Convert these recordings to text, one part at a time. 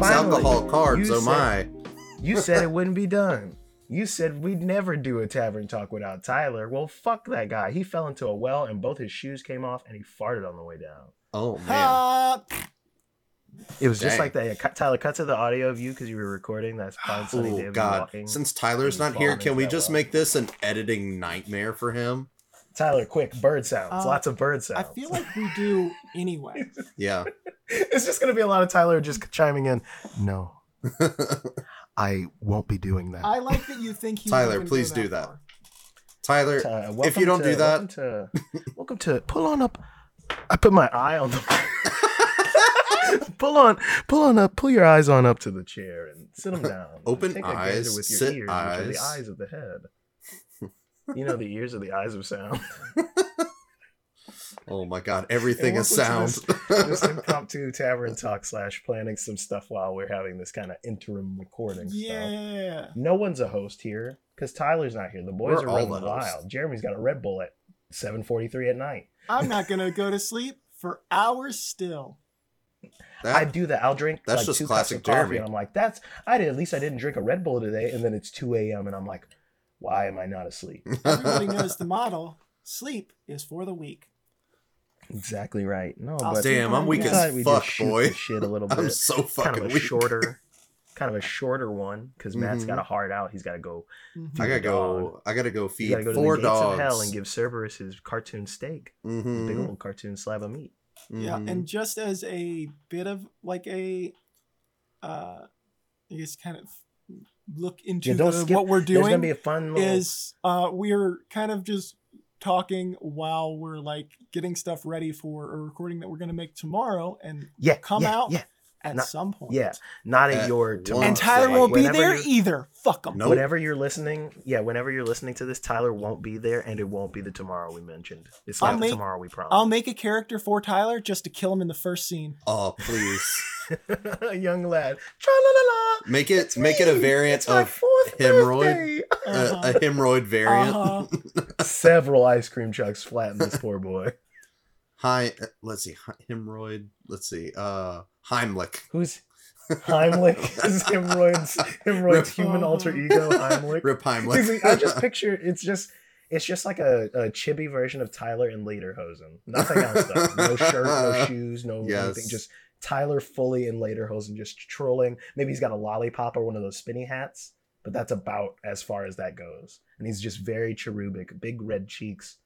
Finally, alcohol, cards. Oh said- my. You said it wouldn't be done. You said we'd never do a tavern talk without Tyler. Well, fuck that guy. He fell into a well and both his shoes came off and he farted on the way down. Oh man. It was just like that. Yeah, Tyler, cut to the audio of you because you were recording. That's fine. Sunny Oh God! Since Tyler's not here, can we just well. make this an editing nightmare for him? Tyler, quick, bird sounds. Uh, Lots of bird sounds. I feel like we do anyway. Yeah. it's just gonna be a lot of Tyler just chiming in. No, I won't be doing that. I like that you think he. Tyler, even go please do that. far. Tyler, Uh, if you don't to- do that, welcome to, welcome to pull on up. I put my eye on the. pull on, pull on up, pull your eyes on up to the chair and sit them down. Open Take a eyes, with your sit ears, which are the eyes. eyes of the head. You know the ears are the eyes of sound. oh my God, everything is sound. to this impromptu tavern talk slash planning some stuff while we're having this kind of interim recording. stuff. Yeah. No one's a host here because Tyler's not here. The boys We're are running the hosts. wild. Jeremy's got a Red Bull at 7:43 at night. I'm not gonna go to sleep for hours still. That- I do that. I'll drink That's like just two classic cups of coffee, Jeremy. and I'm like, that's I did at least I didn't drink a Red Bull today, and then it's 2 a.m. and I'm like, why am I not asleep? Everybody knows the model. Sleep is for the weak. exactly right. No, I'll but Damn, I'm weak I thought as we'd fuck, just shoot boy. the shit a little bit. I'm so fucking kind of a weak. shorter, kind of a shorter one because Matt's Mhm. got a hard out. He's got to go. Mhm. I gotta go. I gotta go He's feed got to go to four the gates dogs. of hell and give Cerberus his cartoon steak, Mhm, big old cartoon slab of meat. Yeah, mhm. and just as a bit of like a, uh, I guess kind of look into Yeah, the- what we're There's gonna doing be a fun little. is uh we're kind of just talking while we're like getting stuff ready for a recording that we're gonna make tomorrow and yeah, come yeah, out Yeah, at Not- some point. yeah. Not at At your one tomorrow. And Tyler Like, won't be there either. Fuck him. Nope. Whenever you're listening, yeah, whenever you're listening to this, Tyler won't be there, and it won't be the tomorrow we mentioned. It's I'll not make- the tomorrow we promised. I'll make a character for Tyler just to kill him in the first scene. Oh please, a young lad. Tra-la-la-la. make it It's make it a variant It's of hemorrhoid. a, Uh-huh. a hemorrhoid variant. Uh-huh. Several ice cream chucks flatten this poor boy. Hi, uh, let's see, hemorrhoid. Let's see, uh, Heimlich. Who's Heimlich? is hemorrhoids, hemorrhoids human alter ego Heimlich. Rip Heimlich. I just picture it's just it's just like a, a chibi version of Tyler in Lederhosen. Nothing else though. No shirt, no shoes, no Yes. anything. Just Tyler fully in Lederhosen, just trolling. Maybe he's got a lollipop or one of those spinny hats, but that's about as far as that goes. And he's just very cherubic, big red cheeks,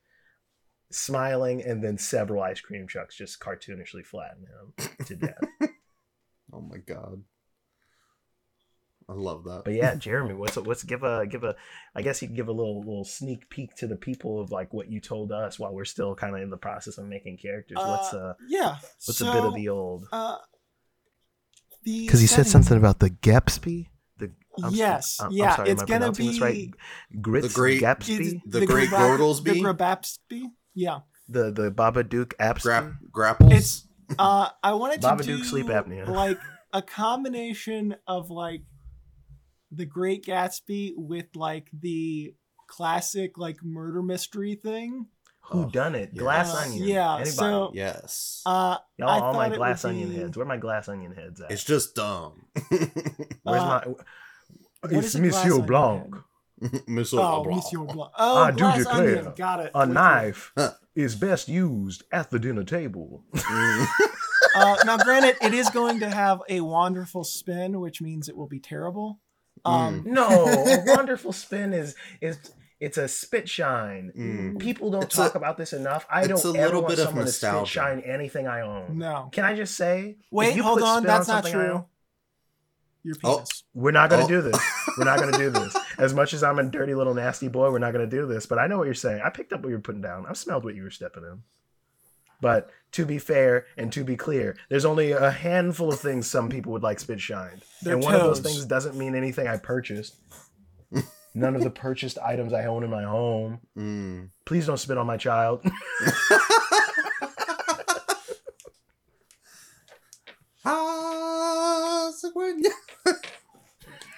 smiling, and then several ice cream trucks just cartoonishly flatten him to death. oh my god, I love that. But yeah, Jeremy, what's what's give a give a I guess you can give a little little sneak peek to the people of like what you told us while we're still kind of in the process of making characters. what's uh Yeah. what's so, a bit of the old uh because you said something about the Gepsby. The I'm, Yes, I'm, yeah, I'm sorry, it's am I gonna pronouncing this right? be- Grits The great- Gepsby, The Great Grabab- Gordlesby? The Grabapsby? Yeah. the the Babadook Apsby. Gra- grapples. It's uh I wanted to Babadook do sleep apnea. like a combination of like the Great Gatsby with like the classic like murder mystery thing. Who Oh, done it? yeah. Glass onion. yeah, Anybody? so- yes. Uh Y'all, I all my glass onion be- heads. Where my glass onion heads at? it's just dumb. Where's uh, my? It's is a Monsieur onion Blanc. Monsieur oh, Leblanc. Monsieur Blanc. Oh, I do glass declare, onion. Got it. A With knife Huh. is best used at the dinner table. Mm. Uh, now, granted, it is going to have a wonderful spin, which means it will be terrible. Um, No, a wonderful spin is is it's a spit shine. Mm. People don't It's talk a- about this enough. I don't a ever little want bit of someone to spit shine anything I own. no. Can I just say? Wait, you hold on. spit on That's not something I true. Own- Your Oh. We're not gonna Oh. do this. We're not gonna do this. As much as I'm a dirty little nasty boy, we're not gonna do this. But I know what you're saying. I picked up what you were putting down. I've smelled what you were stepping in. But to be fair and to be clear, there's only a handful of things some people would like spit shined. Their and one of those things doesn't mean anything I purchased. None of the purchased items I own in my home. Mm. Please don't spit on my child.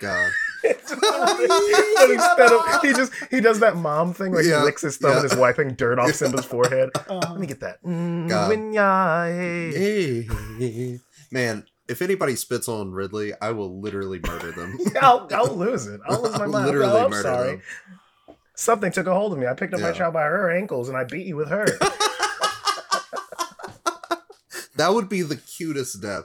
God. Instead of he just he does that mom thing where Yeah, he licks his thumb yeah. and is wiping dirt off Simba's forehead. Uh, Let me get that. Mm, God. hey. Hey. Man, if anybody spits on Ridley, I will literally murder them. I'll, I'll lose it. I'll lose my mind. literally Oh, I'm murder sorry. them. Something took a hold of me. I picked up my child by her ankles and I beat you with her. That would be the cutest death.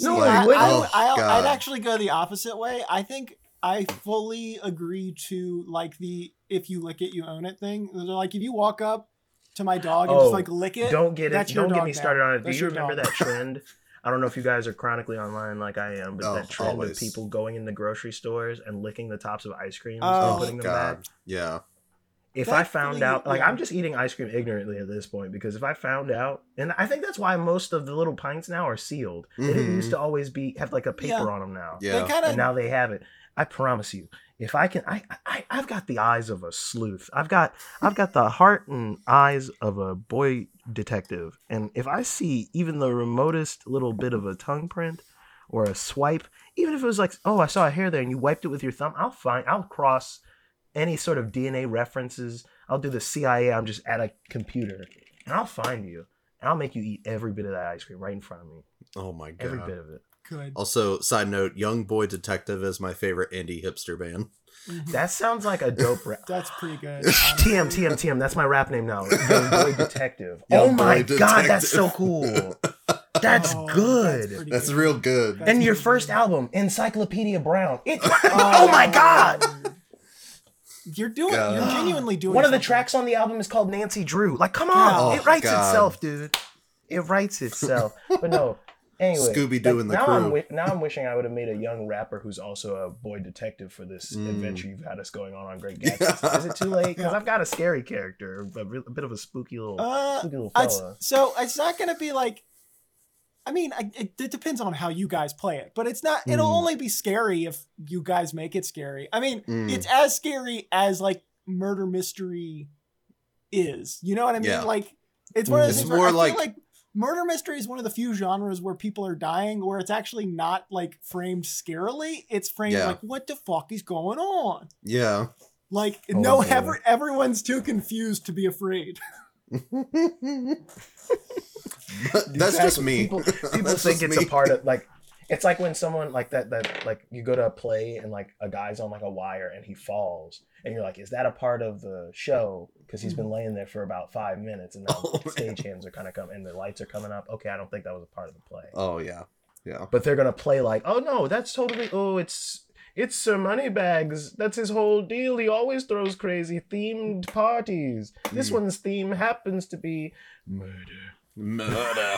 No, See, I I, wouldn't. I, Oh, I, God. I'd actually go the opposite way. I think I fully agree to like the if you lick it, you own it thing. Like if you walk up to my dog and Oh, just like lick it, don't get it. that's your Don't get me now. started on it. Do That's you remember dog. that trend? I don't know if you guys are chronically online like I am, but Oh, that trend always. of people going in the grocery stores and licking the tops of ice creams Oh, and putting them God. back. Yeah. If I found really- out, like yeah. I'm just eating ice cream ignorantly at this point because if I found out, and I think that's why most of the little pints now are sealed. They didn't used mm-hmm. to always be have like a paper Yeah. on them now. they Yeah. kind and now they have it. I promise you, if I can, I, I I've got the eyes of a sleuth. I've got I've got the heart and eyes of a boy detective. And if I see even the remotest little bit of a tongue print or a swipe, even if it was like, oh, I saw a hair there, and you wiped it with your thumb, I'll find, I'll cross any sort of DNA references. I'll do the CIA. I'm just at a computer, and I'll find you, and I'll make you eat every bit of that ice cream right in front of me, Oh my god. every bit of it. good. Also, side note, Young Boy Detective is my favorite indie hipster band. Mhm. That sounds like a dope rap. That's pretty good. TM. TM, TM. That's my rap name now. Young Boy Detective. Young oh my Boy god, that's so cool. That's Oh, good. That's, That's good. real good. That's and your first good. album, Encyclopedia Brown. It, oh, my god. You're doing. God. You're genuinely doing. It. One of the tracks on the album is called Nancy Drew. Like, come on. Oh, it writes God. itself, dude. It writes itself. But no. Anyway, Scooby-Doo like, and the now crew. I'm, wi- now I'm wishing I would have made a young rapper who's also a boy detective for this Mm. adventure you've had us going on on Great Gatsby. Is it too late? Because I've got a scary character, a, re- a bit of a spooky little, Uh, spooky little I'd- fella. so it's not going to be like. I mean, I, it, it depends on how you guys play it, but it's not. It'll Mm. only be scary if you guys make it scary. I mean, Mm. it's as scary as like murder mystery is. You know what I mean? Yeah. Like it's one of those It's things where more I feel like- like murder mystery is one of the few genres where people are dying, where it's actually not like framed scarily. It's framed Yeah. like, what the fuck is going on? Yeah. Like, Oh, no, boy. every, everyone's too confused to be afraid. That's just me. People, people That's think it's me. a part of like it's like when someone like that that like you go to a play and like a guy's on like a wire and he falls and you're like, is that a part of the show? Because he's been laying there for about five minutes and now. Oh, the stage hands are kind of coming and the lights are coming up. Okay, I don't think that was a part of the play. Oh yeah. Yeah. But they're gonna play like, oh no, that's totally oh it's it's Sir Moneybags. That's his whole deal. He always throws crazy themed parties. This Mm. one's theme happens to be murder. Murder.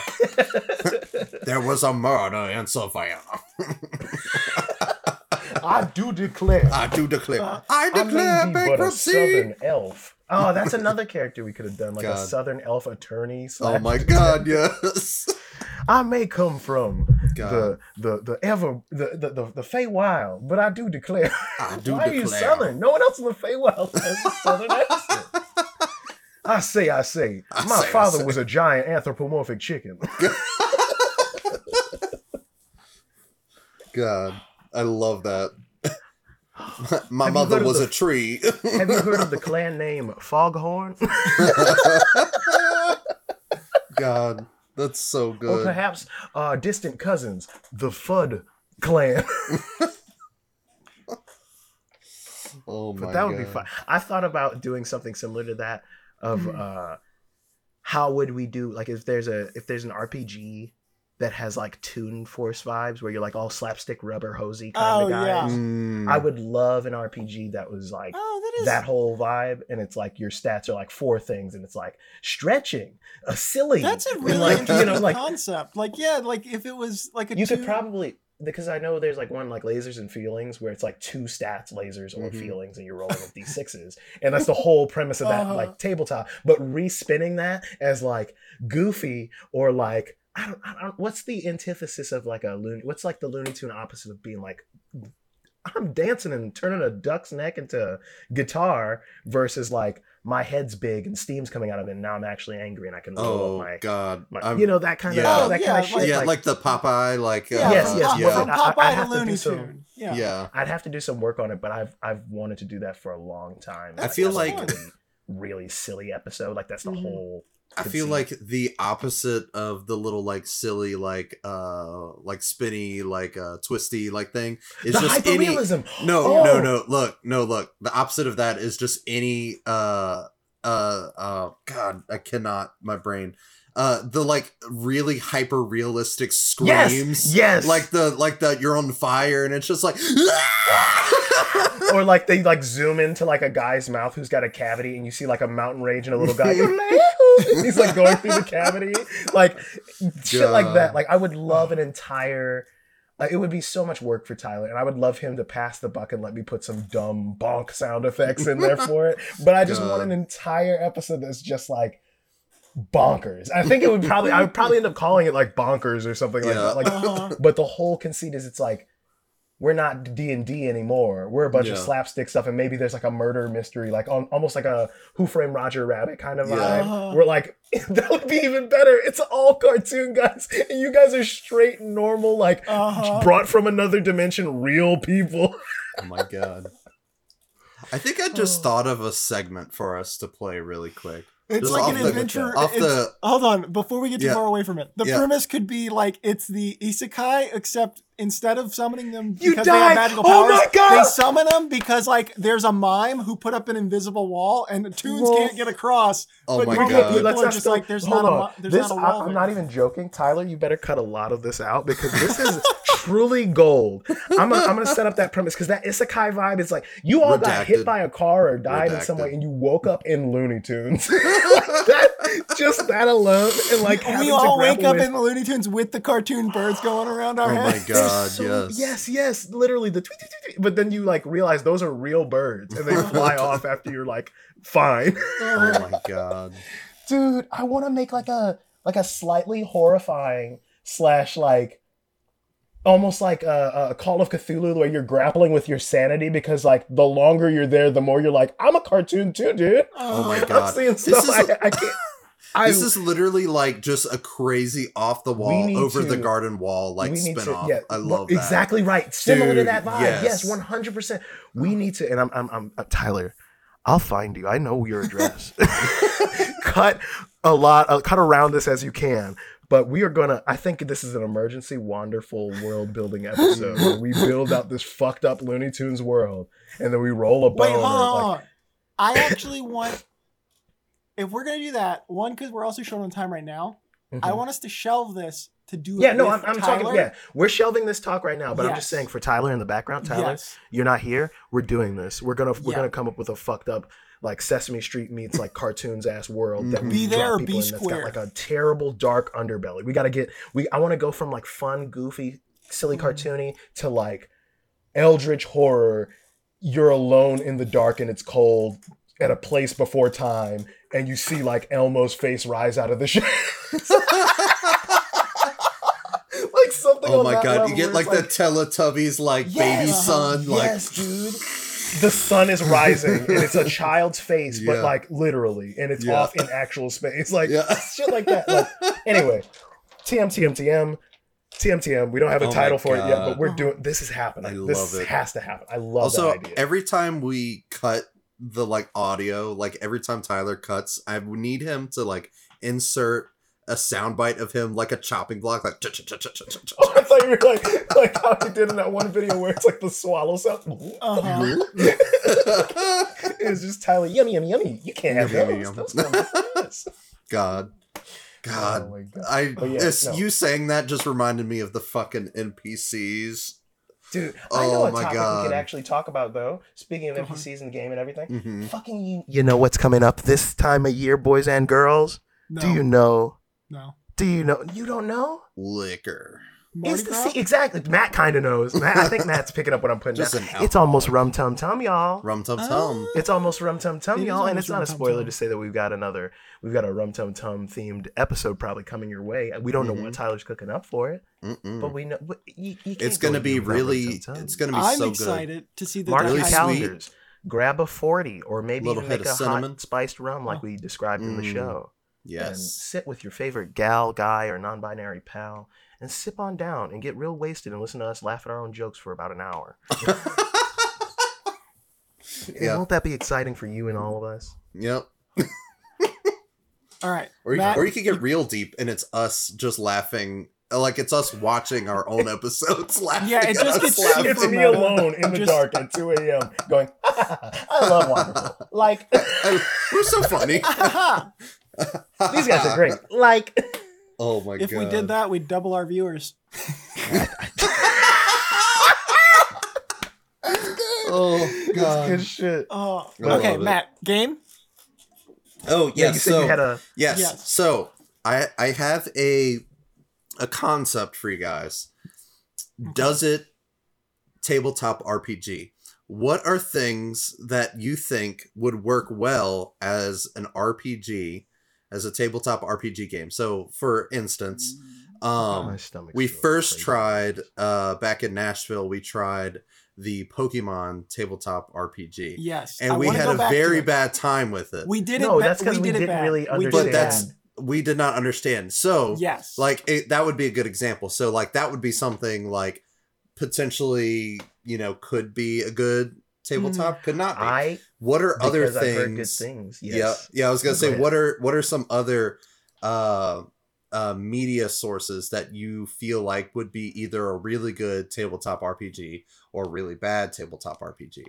there was a murder in Sophia. I do declare. I do declare. Uh, I I declare may but a bankruptcy. southern elf. Oh, that's another character we could have done, like a southern elf attorney. Oh slash- my god, yes. I may come from God. the the the ever the the the, the Feywild, but I do declare. I do Why are you southern? No one else in the Feywild has a southern accent. I say, I say, I my say, father say. was a giant anthropomorphic chicken. God, I love that. My Have mother was the- a tree. Have you heard of the clan name Foghorn? God, that's so or good. perhaps uh, distant cousins, the Fudd clan. oh my god. but that would be fun. I thought about doing something similar to that. Of Mhm. uh, how would we do like if there's a if there's an RPG that has like Toon Force vibes where you're like all slapstick rubber hosey kind Oh, of guys. yeah. Mm. I would love an RPG that was like Oh, that is that whole vibe, and it's like your stats are like four things, and it's like stretching, a silly. That's a and, really like, interesting you know like concept. Like, yeah, like if it was like a you could probably because I know there's like one like lasers and feelings where it's like two stats, lasers or Mhm. feelings, and you're rolling with d6s, and that's the whole premise of that Uh-huh. like tabletop. But respinning that as like goofy or like I don't, I don't what's the antithesis of like a loony? What's like the Looney Tune opposite of being like I'm dancing and turning a duck's neck into a guitar versus like my head's big and steam's coming out of it, and now I'm actually angry and I can roll Oh up my. God, my you know that kind yeah. of that Oh, kind of yeah, shit. yeah, like, like, the Popeye, like uh, Yeah, Yes, from yes, yeah. From I- I- I'd have to to do Looney some- Tune. Yeah. yeah. I'd have to do some work on it, but I've I've wanted to do that for a long time. I feel That's a like- really, really silly episode. Like that's the Mhm. whole I feel like the opposite of the little like silly like uh like spinny like uh twisty like thing is the just any no Oh! no no look no look. The opposite of that is just any uh uh uh god I cannot my brain. Uh the like really hyper realistic screams Yes, yes. like the like the you're on fire and it's just like or like they like zoom into like a guy's mouth who's got a cavity and you see like a mountain rage and a little guy he's like going through the cavity. Like shit like that. Like i would love an entire like, it would be so much work for tyler and i would love him to pass the buck and let me put some dumb bonk sound effects in there for it. But i just want an entire episode that's just like bonkers. I think it would probably i would probably end up calling it like bonkers or something like Yeah. that like Uh-huh. but the whole conceit is it's like we're not D and D anymore. We're a bunch of slapstick stuff, and maybe there's like a murder mystery, like on, almost like a Who Framed Roger Rabbit kind of Yeah. vibe. We're like that would be even better. It's all cartoon guys, and you guys are straight normal, like Uh-huh. brought from another dimension, real people. oh my god I think I just Oh. thought of a segment for us to play really quick It's Just like off an the- adventure. off the hold on, before we get too Yeah. far away from it, the Yeah. premise could be like it's the isekai, except instead of summoning them You because they died! have magical Oh powers, my God! they summon them because like there's a mime who put up an invisible wall and the tunes Well- can't get across. oh but my normal god people Let's are not just still- like, there's hold not a on. mo- there's this, not a I, wall I'm not even joking, Tyler. You better cut a lot of this out because this is truly gold. I'm gonna, I'm gonna set up that premise because that isekai vibe is like you all got hit by a car or died in some way and you woke up in Looney Tunes. that just that alone and like having we all wake up with- in the Looney Tunes with the cartoon birds going around our Oh my heads. They're God, so- yes. yes, yes, literally the tweet, tweet, tweet, tweet. but then you like realize those are real birds and they fly off after you're like fine. oh my god dude i want to make like a like a slightly horrifying slash like almost like a, a call of cthulhu where you're grappling with your sanity because like the longer you're there the more you're like i'm a cartoon too dude. Oh my God. This is I, I can't. I, this is literally like just a crazy off the wall over the garden wall like we need spin to- off yeah, I love that. exactly right. Similar to that vibe. Yes. yes. 100% we need to and i'm i'm, I'm uh, tyler i'll find you. I know your address. Cut a lot uh, cut around this as you can but we are gonna i think this is an emergency Wanderful world building episode where we build out this fucked up looney tunes world and then we roll a Wait, hold on, like. I actually want. If we're gonna do that, one because we're also short on time right now. I mhm. want us to shelve this to do. yeah no i'm, I'm talking yeah we're shelving this talk right now but i'm just saying for tyler in the background tyler Yes. you're not here we're doing this we're gonna we're Yeah. gonna come up with a fucked up like sesame street meets like cartoons ass world that we Be there or people be in that's square. got like a terrible dark underbelly we gotta get we i want to go from like fun goofy silly Mm-hmm. cartoony to like eldritch horror you're alone in the dark and it's cold at a place before time and you see like elmo's face rise out of the shadows like something like that. oh on my that god level you get where like, it's the teletubbies like baby Yes. son like yes, dude. The sun is rising, and it's a child's face, but Yeah. like literally, and it's Yeah. off in actual space, like Yeah. shit like that. Like, anyway, TM TM TM TM TM. We don't have a Oh title for it yet, but we're doing. This is happening. I this love it. This has to happen. I love also that idea. every time we cut the like audio like every time tyler cuts i need him to like insert a soundbite of him like a chopping block like. Oh, I thought you were like like how he did in that one video where it's like the swallow sound. Uh-huh. it's just Tyler, yummy, yummy, yummy. You can't have Yummy, those. yummy, Those come before god god Oh my god. I But yeah, this, no. you saying that just reminded me of the fucking NPCs. Dude, I know Oh a my topic we God. could actually talk about though. Speaking of Go on. NPCs in the game and everything, hmm fucking you. You know what's coming up this time of year, boys and girls? No, Do you know? No. Do you know? You don't know? Liquor. Mardi It's the Gras? se- exactly. Matt kind of knows. Matt, I think Matt's picking up what I'm putting Just down. an It's almost rum tum tum, y'all. Rum tum Oh. tum. It's almost rum tum tum, It is y'all, and almost it's not a Rum Tum spoiler to say that we've got another, we've got a rum tum tum themed episode probably coming your way. We don't know what Tyler's cooking up for it, Mm-mm. but we know but you, you can't It's go gonna a be without Rum really. Tum Tum. It's gonna be I'm so excited to see the Mark Really your dynamic- sweet. calendars. Grab a forty, or maybe Little even hit make of a cinnamon. hot spiced rum like Oh. we described in the Mm. show. Good. And Yes. sit with your favorite gal, guy, or non-binary pal, and sip on down and get real wasted and listen to us laugh at our own jokes for about an hour. Yeah. won't that be exciting for you and all of us? Yep. All right. Or you, Matt, or you could get real deep and it's us just laughing. Like it's us watching our own episodes laughing. Yeah, it just gets laughing. It's me alone in the Just- dark at 2 a.m. going, I love Wonderful. Like, We're so funny. These guys are great. Like, Oh my if god. we did that, we'd double our viewers. Oh god. good shit. Oh, I love okay, it. Matt. Game. Oh Yeah, yeah. you so you had a. yes. Yes. So I I have a a concept for you guys. Does it tabletop RPG? What are things that you think would work well as an RPG, as a tabletop RPG game? So, for instance, um, we first crazy. tried uh back in Nashville. We tried the Pokemon tabletop RPG, Yes. I and we had a very bad time with it. We did No, it. ba- that's 'cause we did didn't really We did but that's we did not understand. So, yes. like it, that would be a good example. So, like that would be something like potentially, you know, could be a good tabletop, could not be. I what are other because I've heard good things? things. Yeah, Yes. yeah. I was gonna Go say, ahead. what are what are some other uh, uh, media sources that you feel like would be either a really good tabletop RPG or a really bad tabletop RPG?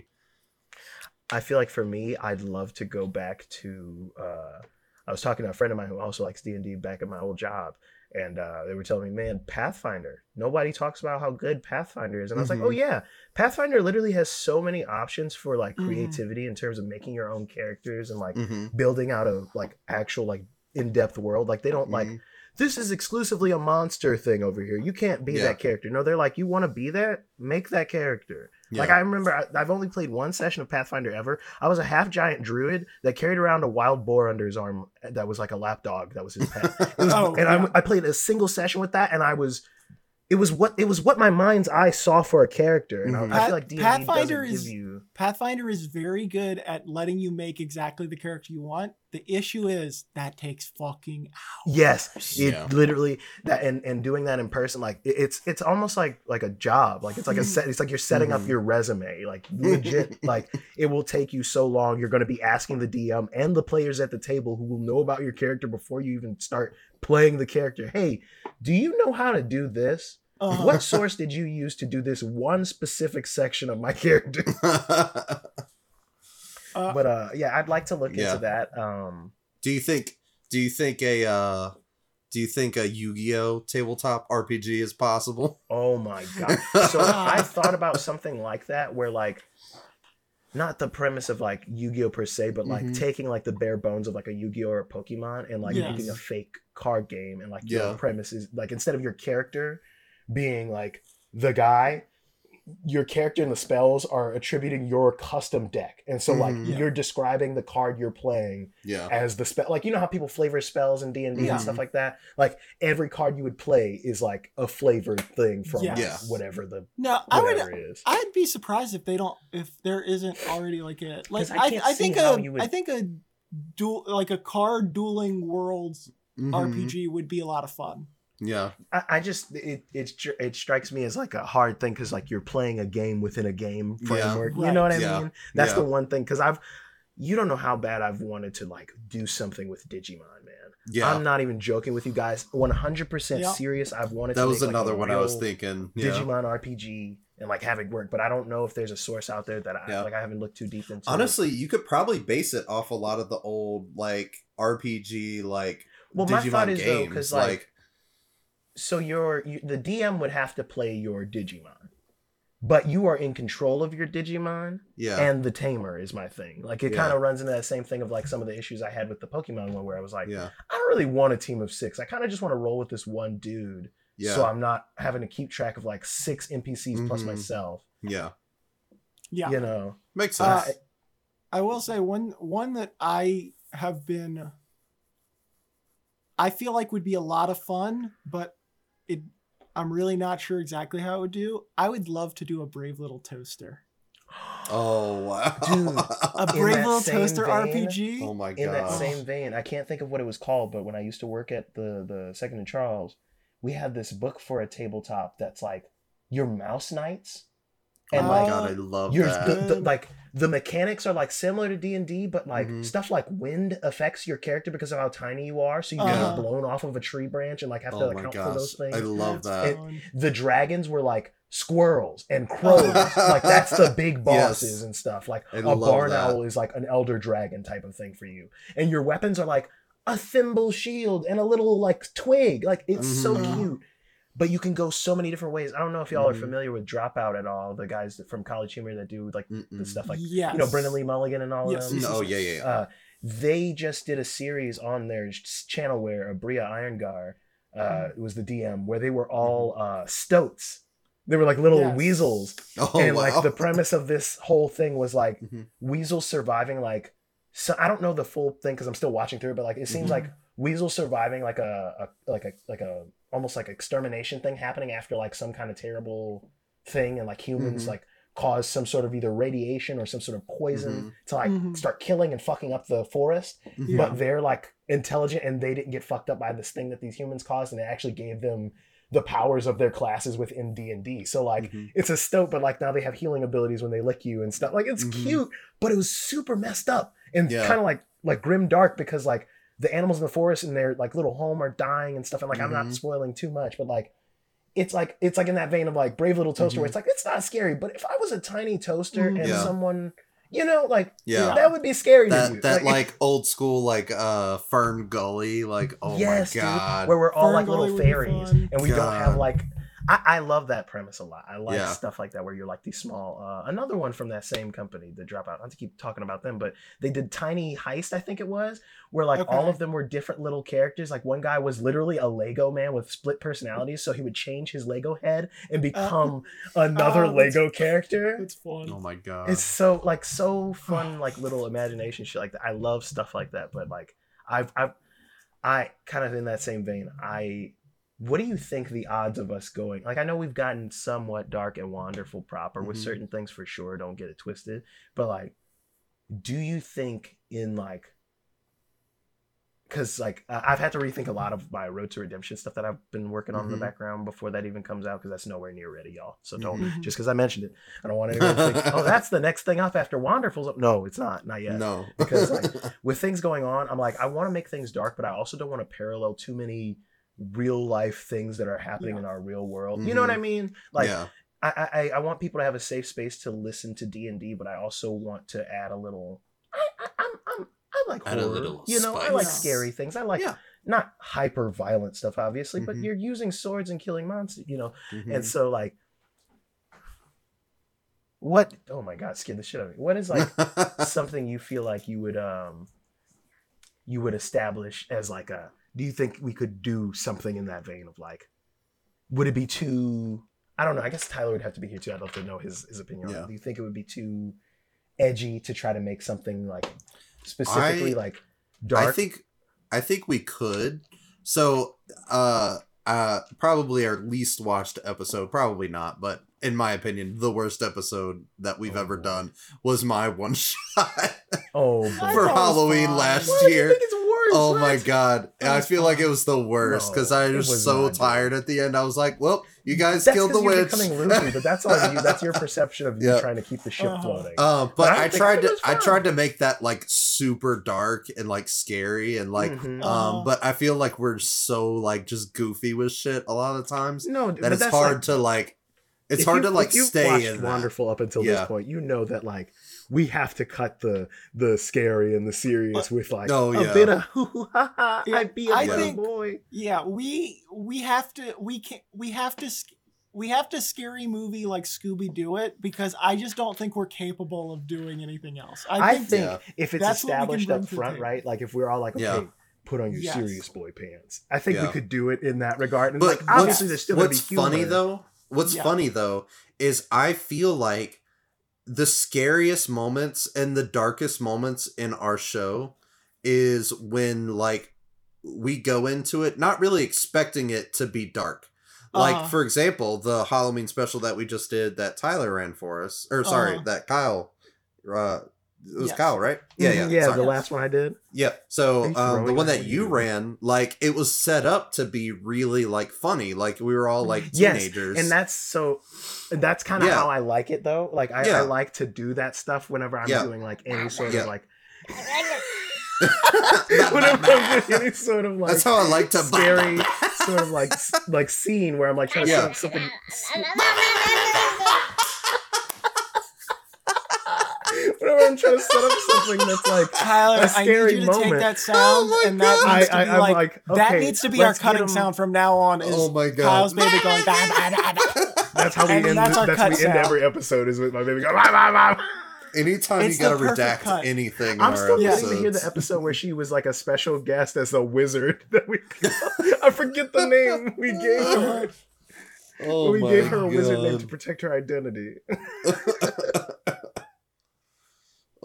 I feel like for me, I'd love to go back to. Uh, I was talking to a friend of mine who also likes D and D back at my old job, and uh, they were telling me, "Man, Pathfinder. Nobody talks about how good Pathfinder is." And I was like, "Oh yeah, Pathfinder literally has so many options for like Mhm. creativity in terms of making your own characters and like Mm-hmm. building out a like actual like in depth world. Like they don't like this is exclusively a monster thing over here. You can't be Yeah. that character. No, they're like, you want to be that? Make that character. Like I remember, I, I've only played one session of Pathfinder ever. I was a half giant druid that carried around a wild boar under his arm that was like a lapdog. That was his pet. Was, Oh, and yeah. I, I played a single session with that, and I was. It was what it was what my mind's eye saw for a character, and Mhm. I, I feel like D&D Pathfinder doesn't is- give you. Pathfinder is very good at letting you make exactly the character you want. The issue is that takes fucking hours. Yes, it Yeah. literally that and and doing that in person, like it's it's almost like like a job. Like it's like a set. It's like you're setting up Mhm. your resume. Like legit, like it will take you so long. You're going to be asking the DM and the players at the table who will know about your character before you even start playing the character. Hey, do you know how to do this? Uh-huh. What source did you use to do this one specific section of my character? Uh, But uh, yeah, I'd like to look Yeah. into that. Um, do you think? Do you think a? uh Do you think a Yu-Gi-Oh tabletop RPG is possible? Oh my god. So I thought about something like that where like not the premise of like Yu-Gi-Oh per se, but like Mhm. taking like the bare bones of like a Yu-Gi-Oh or a Pokemon and like Yes. making a fake card game and like Yeah. your premise is like instead of your character being like the guy, your character and the spells are attributing your custom deck. And so like Mhm. Yeah. you're describing the card you're playing Yeah. as the spell like you know how people flavor spells in d&d Yeah. and stuff like that like every card you would play is like a flavored thing from Yes. Yeah. whatever the no, I would. whatever it is I'd be surprised if they don't. If there isn't already like a like I I, can't I, see think how a would- I think a dual like a card dueling worlds Mhm. RPG would be a lot of fun. Yeah. I, I just it, it it strikes me as like a hard thing because like you're playing a game within a game framework. Yeah. framework you Right. know what i Yeah. mean that's Yeah. the one thing because i've you don't know how bad i've wanted to like do something with digimon man Yeah. i'm not even joking with you guys 100% Yeah. serious i've wanted that to was make, like, a another one I was thinking. Yeah. Digimon RPG and like have it work, but I don't know if there's a source out there that I Yeah. like. I haven't looked too deep into. Honestly, you could probably base it off a lot of the old like RPG like well, my Digimon thought is though, games. because like, like, so you're you, the DM would have to play your Digimon, but you are in control of your Digimon, yeah, and the tamer is my thing. Like it Yeah. kind of runs into that same thing of like some of the issues I had with the Pokemon one, where I was like, yeah, I don't really want a team of six. I kind of just want to roll with this one dude, yeah, so I'm not having to keep track of like six NPCs plus Mhm. myself. yeah. Yeah. You know, Makes Uh, sense. I will say one one that I have been I feel like would be a lot of fun, but it I'm really not sure exactly how it would do. I would love to do a Brave Little Toaster. oh wow, Dude, A Brave Little Toaster vein- RPG? oh my god. in that same vein, I can't think of what it was called, but when I used to work at the the Second and Charles, we had this book for a tabletop that's like your mouse knights. Oh And my like, god, I love You're that. the, the, like the mechanics are like similar to D and D, but like Mhm. stuff like wind affects your character because of how tiny you are. So you Uh-huh. get blown off of a tree branch and like have to oh like, my account gosh, for those things. I love that. fun. the dragons were like squirrels and crows. like that's the big Yes. bosses and stuff. Like I a barn that. owl is like an elder dragon type of thing for you. And your weapons are like a thimble shield and a little like twig. Like it's so Mhm. cute. But you can go so many different ways. I don't know if y'all are Mhm. familiar with Dropout at all, the guys that, from College Humor that do like the Mm-mm. stuff like yes. you know Brennan Lee Mulligan and all Yes, of them. yes, Oh yeah, yeah, yeah. Uh, they just did a series on their channel where Aabria Iyengar uh, was the DM, where they were all uh, stoats. They were like little Yes. weasels, oh and wow. like the premise of this whole thing was like Mhm. weasels surviving like. So I don't know the full thing because I'm still watching through it, but like it seems Mhm. like weasels surviving like a, a like a like a almost like extermination thing happening after like some kind of terrible thing, and like humans Mhm. like cause some sort of either radiation or some sort of poison Mhm. to like Mhm. start killing and fucking up the forest Mhm. but they're like intelligent and they didn't get fucked up by this thing that these humans caused and it actually gave them the powers of their classes within d&d so like Mhm. it's a stoat but like now they have healing abilities when they lick you and stuff like it's Mhm. cute but it was super messed up and Yeah. kind of like like grim dark because like the animals in the forest in their like little home are dying and stuff and like i'm not Mhm. spoiling too much but like it's like it's like in that vein of like brave little toaster where Mhm. it's like it's not scary but if i was a tiny toaster Mhm. and Yeah. someone you know like yeah. that would be scary to That you that like old school like uh Fern Gully like oh yes, my dude, god where we're all Fern like Gully little would fairies, and we don't have like. I, I love that premise a lot. I like Yeah. stuff like that where you're like these small. Uh, another one from that same company, the Dropout. Not to keep talking about them, but they did Tiny Heist, I think it was, where like all of them were different little characters. Like one guy was literally a Lego man with split personalities, so he would change his Lego head and become another Oh, that's- Lego character. It's fun. oh my god It's so like so fun, like little imagination shit like that. I love stuff like that. But like I've I've I kind of in that same vein, I what do you think the odds of us going like I know we've gotten somewhat dark and Wanderful proper with Mhm. certain things for sure, don't get it twisted. But like do you think in like because like I've had to rethink a lot of my Road to Redemption stuff that I've been working on in Mhm. the background before that even comes out because that's nowhere near ready, y'all. So don't Mhm. just because I mentioned it, I don't want anyone to think, oh, that's the next thing up after Wanderful's. No, it's not, not yet. no Because, like, With things going on, I'm like, I want to make things dark, but I also don't want to parallel too many real life things that are happening Yeah. in our real world. You know what I mean? Like, yeah I, I I want people to have a safe space to listen to D and D, but I also want to add a little. I, I, I'm I'm I like Add a horror. little you know, I like scary things. I like Yeah. not hyper violent stuff, obviously, but Mhm. you're using swords and killing monsters. You know, Mhm. and so like. What? Oh my god, scared the shit out of me. What is like something you feel like you would um you would establish as like a do you think we could do something in that vein of like would it be too I don't know, I guess Tyler would have to be here too. I'd love to know his his opinion Yeah. Do you think it would be too edgy to try to make something like specifically I- like dark? I think I think we could. So uh uh probably our least watched episode, probably not, but in my opinion, the worst episode that we've Oh, ever boy. done was my one shot oh for thought it was Halloween fine. last Why do you year. Think it's worse? Oh my god. That I was feel like it was the worst because No, I was, was so not good. tired at the end. I was like, well, you guys That's killed the you're witch. becoming loopy, but that's on you. That's your perception of you Yeah. trying to keep the ship Uh-huh. floating. Uh, But but I I, tried to I tried to make that like super dark and like scary and like Mhm. Uh, um but I feel like we're so like just goofy with shit a lot of times no, that it's hard like- to like it's hard you- to like if you've stay watched in that. Wanderful up until Yeah. this point, you know that like we have to cut the the scary and the serious with like Oh, a yeah. bit of hoo hoo ha ha. Yeah, I be a I little think- boy. Yeah, we we have to we can we have to we have to scary movie like Scooby Doo it because I just don't think we're capable of doing anything else. I I think, think Yeah. if it's That's what we can established bring up front, right? Like if we're all like, okay, Yeah. put on your Yes. serious boy pants. I think we could do it in that regard. And But like obviously what's, there's still what's be funny though what's Yeah. funny though is I feel like the scariest moments and the darkest moments in our show is when like we go into it not really expecting it to be dark. Like Uh-huh. for example, the Halloween special that we just did that Tyler ran for us, or sorry, Uh-huh. that Kyle uh it was Yes. Kyle, right? Yeah, yeah, Mhm, yeah. sorry. The last one I did. Yeah. So um, the one that that you you- ran, like it was set up to be really like funny. Like we were all like Yes, teenagers. and that's so. That's kind of Yeah. how I like it, though. Like I, Yeah. I like to do that stuff whenever I'm Yeah. doing like any sort Yeah. of like. whenever I'm doing any sort of like that's how I like to scary sort of like like scene where I'm like trying to Yeah. set up something. Whenever I'm trying to set up something that's like Tyler, A I scary need you to take that sound Oh and that God. needs I, to be I, I'm like, like, that needs to be our let's get cutting 'em- sound from now on. Is Oh my god. Kyle's baby going. "Bah, bah, bah, bah." That's how we And end. that's our That's, cut we end every episode is with my baby going. "Bah, bah, bah." Anytime It's you gotta the redact cut. anything, I'm our still episodes. waiting to hear the episode where she was like a special guest as a wizard. That we, I forget the name we gave her. Oh we my gave her a wizard name to protect her identity.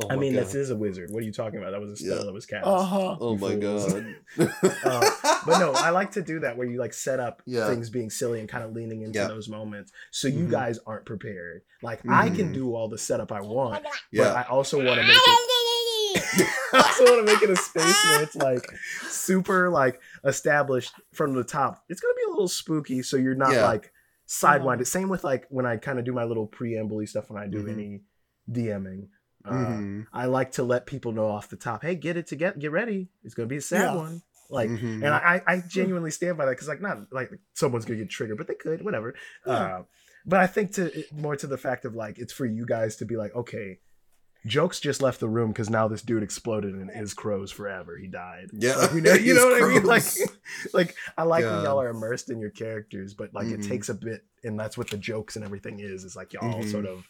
Oh I mean, God. this is a wizard. What are you talking about? That was a spell Yeah. that was cast. Uh huh. Oh my god. Uh, But no, I like to do that where you like set up Yeah. things being silly and kind of leaning into Yeah. those moments, so you Mhm. guys aren't prepared. Like I can Mhm. do all the setup I want, but. I also want to make it. I also want to make it a space where it's like super like established from the top. It's gonna be a little spooky, so you're not Yeah. like sidewinded. Same with like when I kind of do my little preamble stuff when I do Mhm. any DMing. Uh, Mhm. I like to let people know off the top, hey, get it together, get get ready. It's gonna be a sad Yeah. one. Like, Mhm. and I, I genuinely stand by that because like not like someone's gonna get triggered, but they could, whatever. Yeah. Uh, but I think to more to the fact of like it's for you guys to be like, okay, jokes just left the room because now this dude exploded and is crows forever. He died. yeah. Like, you know, you know what I mean? Like, like I like when y'all are immersed in your characters, but like it Mhm. takes a bit, and that's what the jokes and everything is. Is like y'all Mhm. sort of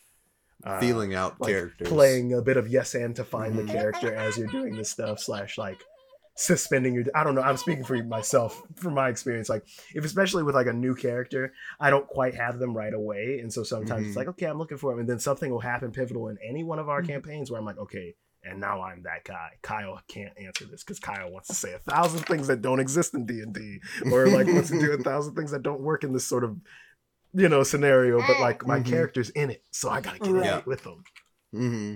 uh, feeling out like characters. playing a bit of yes and to find Mhm. the character as you're doing this stuff slash like suspending your i don't know i'm speaking for myself from my experience like if especially with like a new character i don't quite have them right away and so sometimes it's Mhm. like okay i'm looking for him and then something will happen pivotal in any one of our Mhm. campaigns where i'm like okay and now i'm that guy kyle can't answer this because kyle wants to say a thousand things that don't exist in d&d or like wants to do a thousand things that don't work in this sort of you know scenario but like my Mhm. character's in it so i gotta get in Right. it with them hmm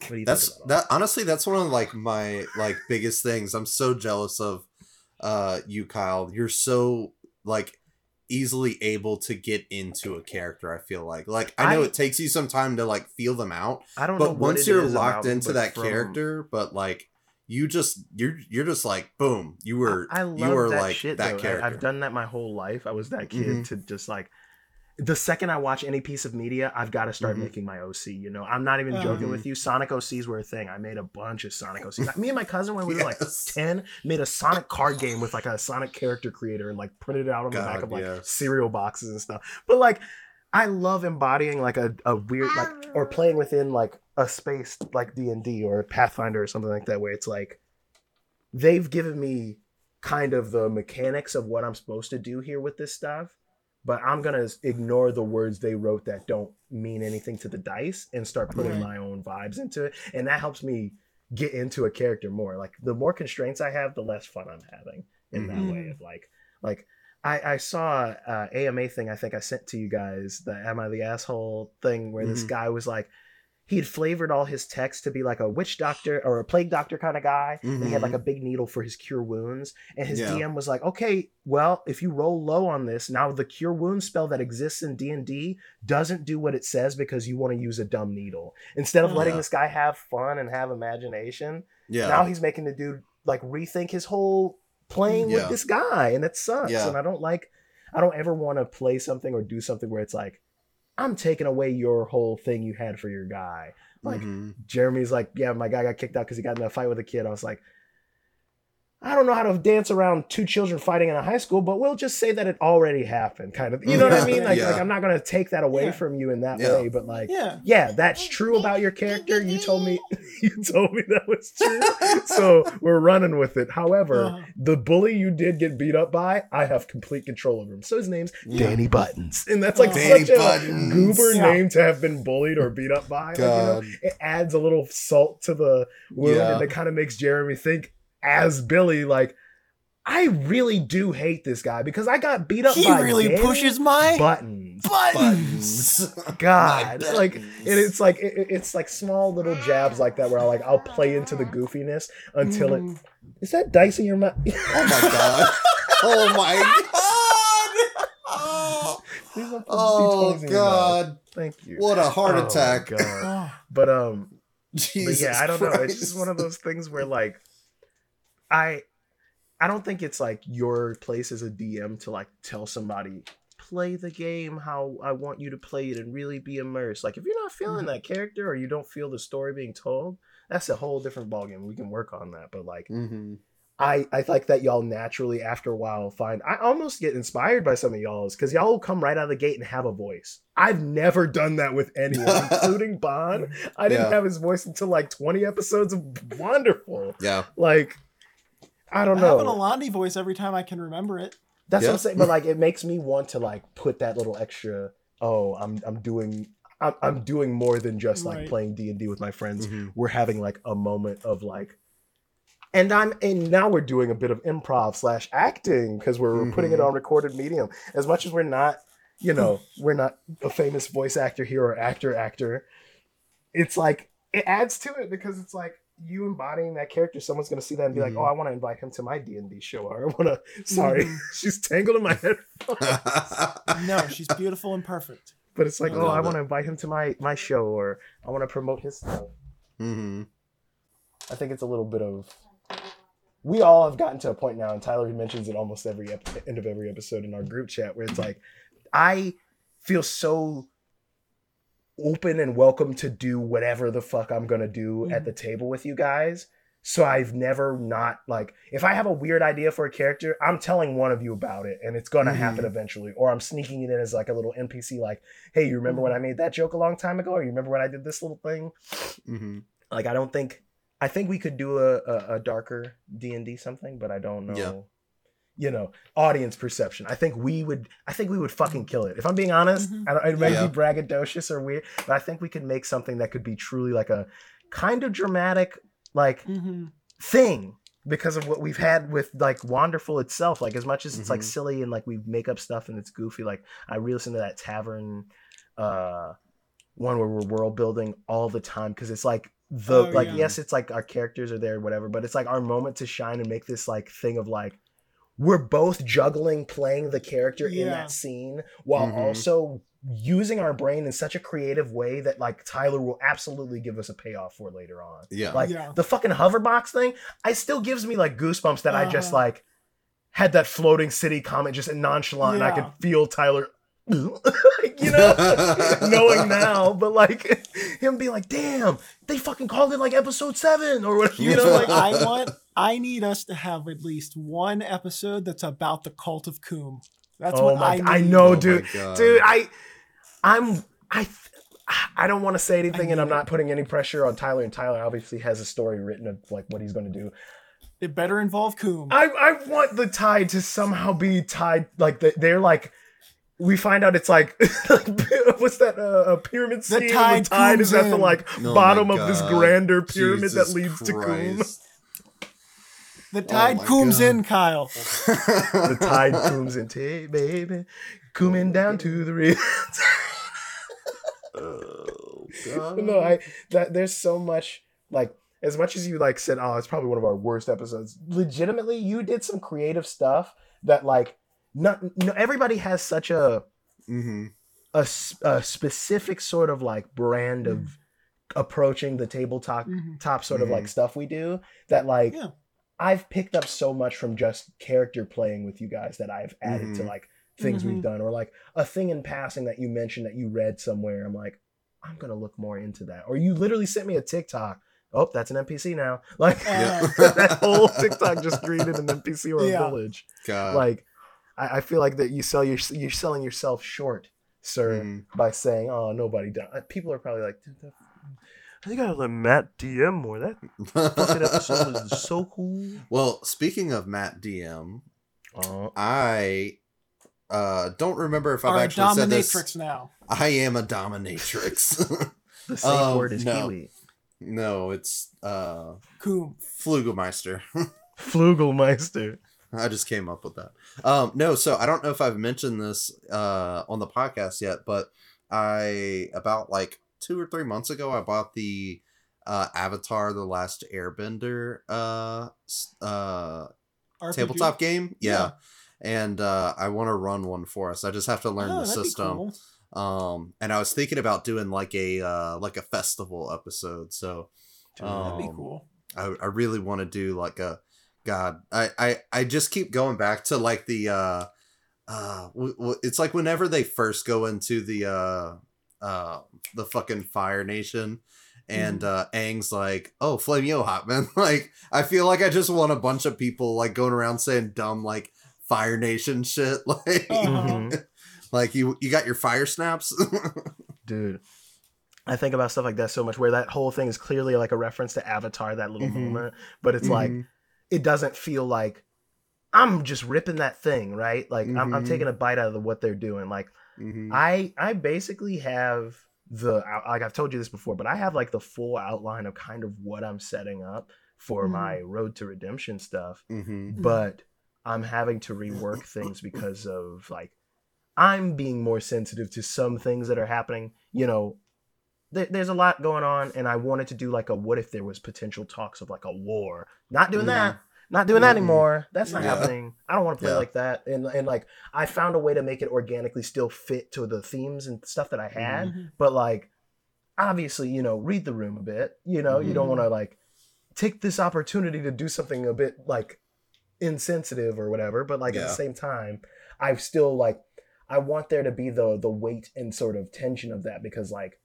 what do you That's that. Honestly, that's one of like my like biggest things. I'm so jealous of uh you, Kyle. You're so like easily able to get into a character. I feel like like I know I- it takes you some time to like feel them out, I don't know but what once you're locked about into that from- character, but like you just you're you're just like boom, you were I, I love you were that like shit, that though. I- character. I've done that my whole life. I was that kid Mhm. to just like the second I watch any piece of media, I've got to start Mhm. making my OC. You know, I'm not even joking Mhm. with you. Sonic OCs were a thing. I made a bunch of Sonic OCs. Me and my cousin, when we were like 10, made a Sonic card game with like a Sonic character creator and like printed it out on the back of like yes. cereal boxes and stuff. But like, I love embodying like a, a weird like or playing within like a space like D and D or Pathfinder or something like that, where it's like they've given me kind of the mechanics of what I'm supposed to do here with this stuff, but I'm gonna ignore the words they wrote that don't mean anything to the dice and start putting Right. my own vibes into it, and that helps me get into a character more. Like the more constraints I have, the less fun I'm having in that way Mhm. of like like. I, I saw uh, AMA thing I think I sent to you guys the Am I the Asshole thing where this Mhm. guy was like he'd flavored all his text to be like a witch doctor or a plague doctor kind of guy and he had like mm-hmm. a big needle for his cure wounds and his Yeah. dm was like okay well if you roll low on this now the cure wounds spell that exists in d&d doesn't do what it says because you want to use a dumb needle instead of letting Yeah. this guy have fun and have imagination yeah. now he's making the dude like rethink his whole playing Yeah. with this guy and that sucks and i don't like i don't ever want to play something or do something where it's like i'm taking away your whole thing you had for your guy like Mhm. Jeremy's like, yeah, my guy got kicked out because he got in a fight with a kid. I was like, I don't know how to dance around two children fighting in a high school, but we'll just say that it already happened, kind of. You know what I mean? Like, Yeah. like I'm not gonna take that away Yeah. from you in that Yeah. way, but like, Yeah. yeah, that's true about your character. You told me, you told me that was true, so we're running with it. However, Uh-huh. the bully you did get beat up by, I have complete control over him. So his name's Yeah. Danny Buttons, and that's like Danny such a goober Yeah. name to have been bullied or beat up by. Like, you know, it adds a little salt to the wound Yeah. and it kind of makes Jeremy think as Billy like I really do hate this guy because I got beat up He really pushes my buttons. buttons. God, My like, and it's like it, it's like small little jabs like that where I like I'll play into the goofiness until it Mm. is that dice in your mouth. Oh my god. Oh my god. Oh, oh D20s in your mouth. god. Thank you. What a heart Oh, attack. But um, but Jesus yeah, I don't know. It's just one of those things where like I I don't think it's like your place as a DM to like tell somebody play the game how I want you to play it and really be immersed. Like if you're not feeling Mhm. that character or you don't feel the story being told, that's a whole different ballgame. We can work on that. But like Mhm. I I like that y'all naturally after a while find I almost get inspired by some of y'all's because y'all will come right out of the gate and have a voice. I've never done that with anyone, including Bond. I didn't Yeah. have his voice until like 20 episodes of Wanderful. Yeah. Like I don't know. I have an know. Alandi voice every time I can remember it. That's what I'm saying. But like it makes me want to like put that little extra, oh, I'm I'm doing I'm, I'm doing more than just like Right. playing D and D with my friends. Mhm. we're having like a moment of like and i'm and now we're doing a bit of improv slash acting because we're, we're putting it Mhm. on recorded medium as much as we're not you know we're not a famous voice actor here or actor actor it's like it adds to it because it's like you embodying that character someone's going to see that and be like Mhm. oh i want to invite him to my d&d show or i want to sorry Mhm. she's tangled in my head No, she's beautiful and perfect. but it's like I oh i want to invite him to my my show or i want to promote his stuff Mhm. I think it's a little bit of. We all have gotten to a point now, and Tyler he mentions it almost every ep- end of every episode in our group chat, where it's like, I feel so open and welcome to do whatever the fuck I'm gonna do at the table with you guys. So I've never not like if I have a weird idea for a character, I'm telling one of you about it, and it's gonna Mhm. happen eventually. Or I'm sneaking it in as like a little NPC, like, "Hey, you remember when I made that joke a long time ago? Or you remember when I did this little thing?" Mhm. like i don't think i think we could do a, a, a darker d&d something but i don't know Yeah. You know audience perception i think we would i think we would fucking kill it if i'm being honest Mhm. I don't, it may Yeah. be braggadocious or weird but i think we could make something that could be truly like a kind of dramatic like hmm thing because of what we've had with like Wanderful itself like as much as it's like Mhm. silly and like we make up stuff and it's goofy like i re-listen to that tavern uh one where we're world building all the time because it's like the Oh, like yeah. yes it's like our characters are there whatever but it's like our moment to shine and make this like thing of like we're both juggling playing the character in that scene while Mhm. also using our brain in such a creative way that like tyler will absolutely give us a payoff for later on Yeah. like Yeah. the fucking hoverbox thing, I still gives me like goosebumps that I just Uh-huh. like had that floating city comment just nonchalant and I could feel Tyler like, you know knowing now, but like him being like, damn, they fucking called it like episode seven or whatever." you know, like I want. I need us to have at least one episode that's about the cult of Coom. That's oh what my I, I, know, Oh dude. God. Dude, I I'm I I don't want to say anything, and I'm not putting any pressure on Tyler. And Tyler obviously has a story written of like what he's going to do. It better involve Coom. I, I want the tide to somehow be tied like the, they're like we find out it's like, like what's that uh, a pyramid The tide the tide is comes at the in. like Oh bottom of this grander pyramid Jesus that leads to Coom. The tide my Coom's God. in, Kyle. The tide cooms in, hey baby, cooming down to the river. Oh, God. no, I that there's so much like as much as you like said, oh, it's probably one of our worst episodes. Legitimately, you did some creative stuff that like not no, everybody has such a Mhm. a, s- a specific sort of like brand of approaching the tabletop Mhm. top sort of like stuff we do that like Yeah. I've picked up so much from just character playing with you guys that I've added to Mhm. like things we've Mhm. done or like a thing in passing that you mentioned that you read somewhere. I'm like, I'm gonna look more into that. Or you literally sent me a TikTok. Oh, that's an NPC now. Like Yeah. that whole TikTok just created an NPC or a Yeah. village. God. Like I, I feel like that you sell your you're selling yourself short, sir, Mhm. by saying, "Oh, nobody done." uh, People are probably like, "Dude, "I think I let Matt DM more." That fucking episode was so cool. well, speaking of Matt DM, Uh, I uh don't remember if I've actually said this. dominatrix now. I am a dominatrix. the safe Oh, word is no. Kiwi. no, it's uh Coom. Flugelmeister. Flugelmeister. I just came up with that. Um, no, so I don't know if I've mentioned this uh, on the podcast yet, but I about like two or three months ago I bought the uh, Avatar: The Last Airbender uh, uh, RPG? tabletop game. Yeah. Yeah. And uh, I want to run one for us. I just have to learn Oh, the system. cool. Um, and I was thinking about doing like a uh, like a festival episode. So Dude, That'd be um, cool. I, I really want to do like a god I, I i just keep going back to like the uh uh w- w- it's like whenever they first go into the uh uh the fucking fire nation and uh Aang's like oh flame yo hot man like i feel like i just want a bunch of people like going around saying dumb like fire nation shit like. Mhm. like you you got your fire snaps dude. I think about stuff like that so much, where that whole thing is clearly like a reference to Avatar, that little Mhm. moment, but it's like Mhm. It doesn't feel like I'm just ripping that thing, right? Like I'm, I'm Mhm. taking a bite out of the, what they're doing. Like Mhm. I I basically have the like I've told you this before, but I have like the full outline of kind of what I'm setting up for Mhm. my road to redemption stuff. Mhm. But I'm having to rework things because of like I'm being more sensitive to some things that are happening. You know, there, there's a lot going on, and I wanted to do like a what if there was potential talks of like a war. Not doing that. Not doing that Mhm. anymore. That's not Yeah. happening. I don't want to play Yeah. like that. And and like I found a way to make it organically still fit to the themes and stuff that I had. Mhm. But like obviously, you know, read the room a bit. You know, you don't Mhm. want to like take this opportunity to do something a bit like insensitive or whatever. But like at the same time, I've still like I want there to be the the weight and sort of tension of that because like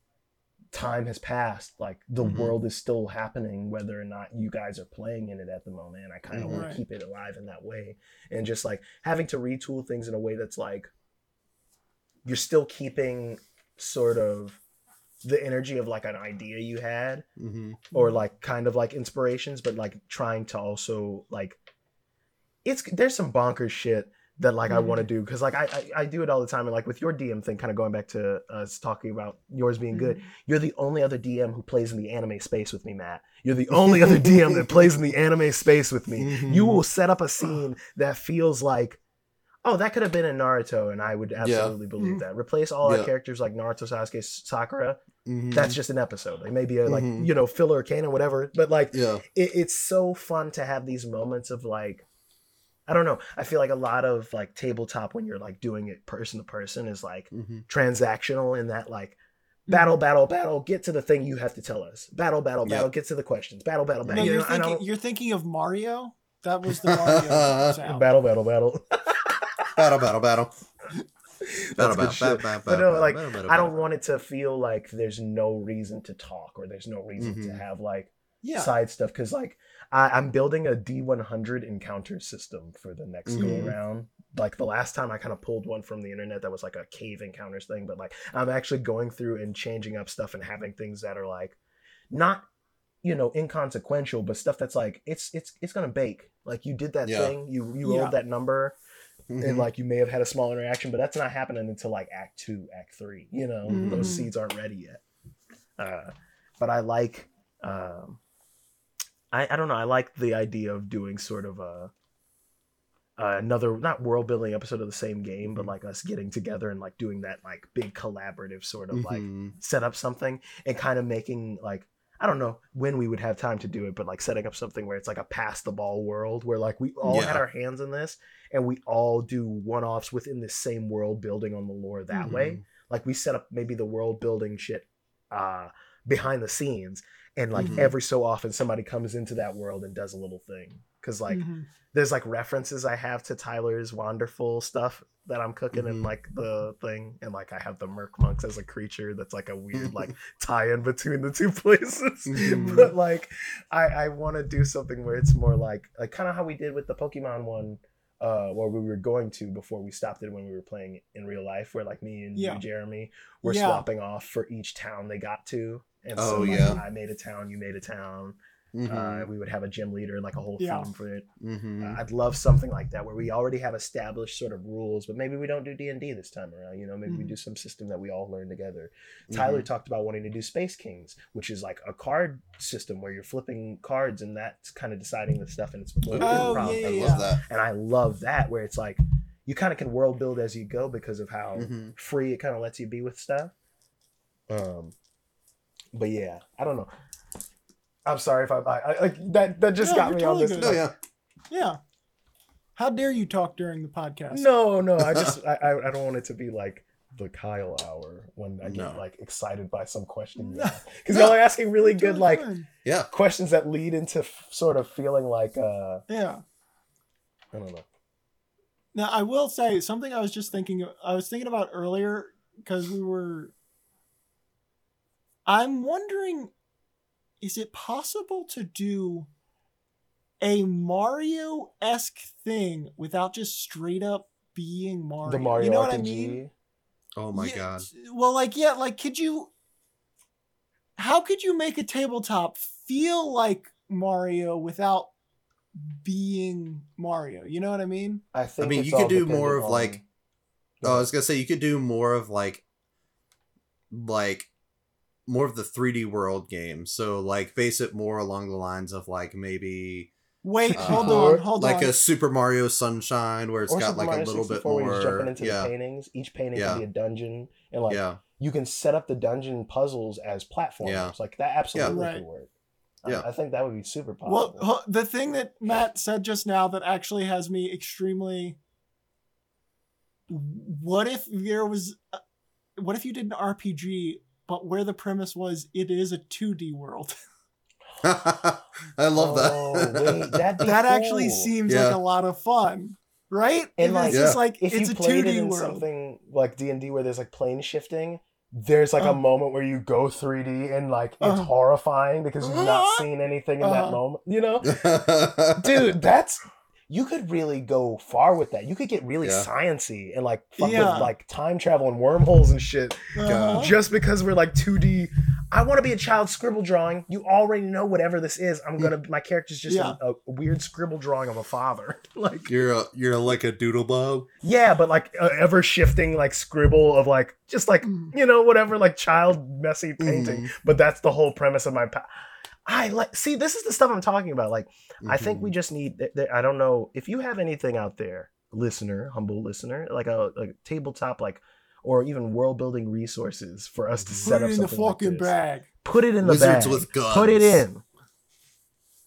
time has passed like the Mhm. world is still happening whether or not you guys are playing in it at the moment and i kind of Mhm. want to keep it alive in that way and just like having to retool things in a way that's like you're still keeping sort of the energy of like an idea you had Mhm. or like kind of like inspirations but like trying to also like it's there's some bonkers shit that like I want to do because like I, I I do it all the time and like with your DM thing kind of going back to us talking about yours being good you're the only other DM who plays in the anime space with me Matt you're the only other DM that plays in the anime space with me Mhm. you will set up a scene that feels like oh that could have been in Naruto and I would absolutely believe Mhm. that replace all Yeah. our characters like Naruto Sasuke Sakura Mhm. that's just an episode like maybe a like Mhm. you know filler canon whatever but like yeah it, it's so fun to have these moments of like i don't know i feel like a lot of like tabletop when you're like doing it person to person is like Mhm. transactional in that like battle battle battle get to the thing you have to tell us battle battle battle Yep. get to the questions battle battle No, battle you you're know, thinking you're thinking of Mario. That was the Mario sound. battle battle battle battle battle battle That's battle good battle shit. battle But no, like, battle, battle, i don't want it to feel like there's no reason to talk or there's no reason to Mhm. have like Yeah. side stuff because like I, I'm building a D100 encounter system for the next go Mhm. around. Like the last time I kind of pulled one from the internet that was like a cave encounters thing, but like I'm actually going through and changing up stuff and having things that are like not you know inconsequential, but stuff that's like it's it's it's gonna bake. Like you did that Yeah. thing, you you Yeah. rolled that number, Mhm. and like you may have had a small interaction, but that's not happening until like Act Two, Act Three. You know, those Mhm. seeds aren't ready yet. Uh, but I like, um, I I don't know. I like the idea of doing sort of a uh, another not world building episode of the same game, but Mhm. like us getting together and like doing that like big collaborative sort of like Mhm. set up something and kind of making like I don't know when we would have time to do it, but like setting up something where it's like a pass the ball world where like we all had our hands in this and we all do one offs within the same world building on the lore that way. Mhm. Like we set up maybe the world building shit uh behind the scenes and like Mhm. every so often somebody comes into that world and does a little thing. Cause like Mhm. there's like references I have to Tyler's Wanderful stuff that I'm cooking in Mhm. like the thing, and like I have the Merc monks as a creature that's like a weird like tie-in between the two places. Mhm. but like I I want to do something where it's more like like kind of how we did with the Pokemon one. Uh, where we were going to before we stopped it when we were playing in real life, where like me and you, Jeremy were Yeah. swapping off for each town they got to, and so Oh, like, yeah. I made a town, you made a town, Mhm. Uh, we would have a gym leader and like a whole Yeah. theme for it. Mhm. Uh, I'd love something like that where we already have established sort of rules, but maybe we don't do D and D this time around. You know, maybe we Mhm. do some system that we all learn together. Tyler talked about wanting to do Space Kings, which is like a card system where you're flipping cards and that's kind of deciding the stuff and it's Oh, improv. yeah, I love that. And I love that where it's like you kind of can world build as you go because of how Mhm. free it kind of lets you be with stuff. Um, but yeah, I don't know. I'm sorry if I, I, I like that. That just No, got me totally on this. good. No, yeah. Yeah. How dare you talk during the podcast? No, no, I just I, I I don't want it to be like the Kyle hour when I get No. like excited by some question No. because No. y'all are asking really good like fine. Yeah. questions that lead into f- sort of feeling like uh Yeah. I don't know. Now I will say something I was just thinking I was thinking about earlier because we were I'm wondering is it possible to do a Mario-esque thing without just straight up being Mario? The Mario you know RPG. what I mean? Oh my Yeah, god. Well, like yeah, like could you how could you make a tabletop feel like Mario without being Mario? You know what I mean? I think I mean, you could do more dependent of, like- Oh, I was gonna say you could do more of like, like, more of the 3D world game. So like, base it more along the lines of like maybe Wait, Uh, hold on, hold like on. Like a Super Mario Sunshine where it's or got Super like Mario a little bit 64 where you're just more. jumping into Yeah. the paintings. Each painting Yeah. can be a dungeon, and like yeah. you can set up the dungeon puzzles as platforms. Yeah. Like that absolutely Yeah. could work. Yeah. I, think that would be super well, possible. ho- the thing that Matt said just now that actually has me extremely. What if there was, what if you did an RPG, but where the premise was it is a two D world? I love Oh, that. wait, that'd be that actually seems Yeah. like a lot of fun, right? And, If like, it's just like if it's you a two played it D in world. something like D and D where there's like plane shifting, there's like Uh. a moment where you go 3D and like it's Uh. horrifying because you've not Uh. seen anything in Uh. that moment. You know, dude, that's you could really go far with that. You could get really Yeah. sciency and like fuck Yeah. with like time travel and wormholes and shit. Uh-huh. Just because we're like 2D. I want to be a child scribble drawing. You already know whatever this is. I'm gonna. My character's just Yeah. a, a weird scribble drawing of a father. Like you're a, you're like a doodle bob. yeah, but like a ever shifting like scribble of like just like Mhm. you know whatever like child messy painting. Mhm. But that's the whole premise of my. Pa- I like see this is the stuff I'm talking about. Like I think we just need. th- th- I don't know if you have anything out there, listener, humble listener, like a, a tabletop like. Or even world building resources for us to Put set Put up it in the something like fucking this. bag. Put it in the Wizards bag. with guns. Put it in.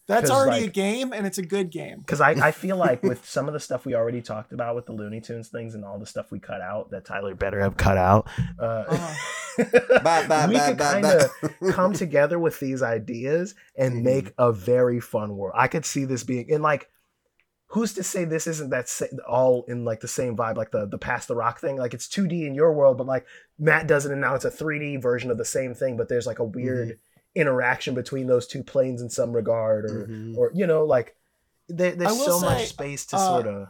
That's already a game, and it's a good game. Because I, I feel like with some of the stuff we already talked about with the Looney Tunes things and all the stuff we cut out that Tyler better have cut out, uh, Bye, bye, we bye, could kind of come together with these ideas and Mhm. make a very fun world. I could see this being in like, who's to say this isn't that sa- all in like the same vibe, like the the past the rock thing? Like it's 2D in your world, but like Matt does it and now it's a 3D version of the same thing, but there's like a weird Mm-hmm. interaction between those two planes in some regard, or Mhm. or you know like there, there's will so much space to uh, sort of.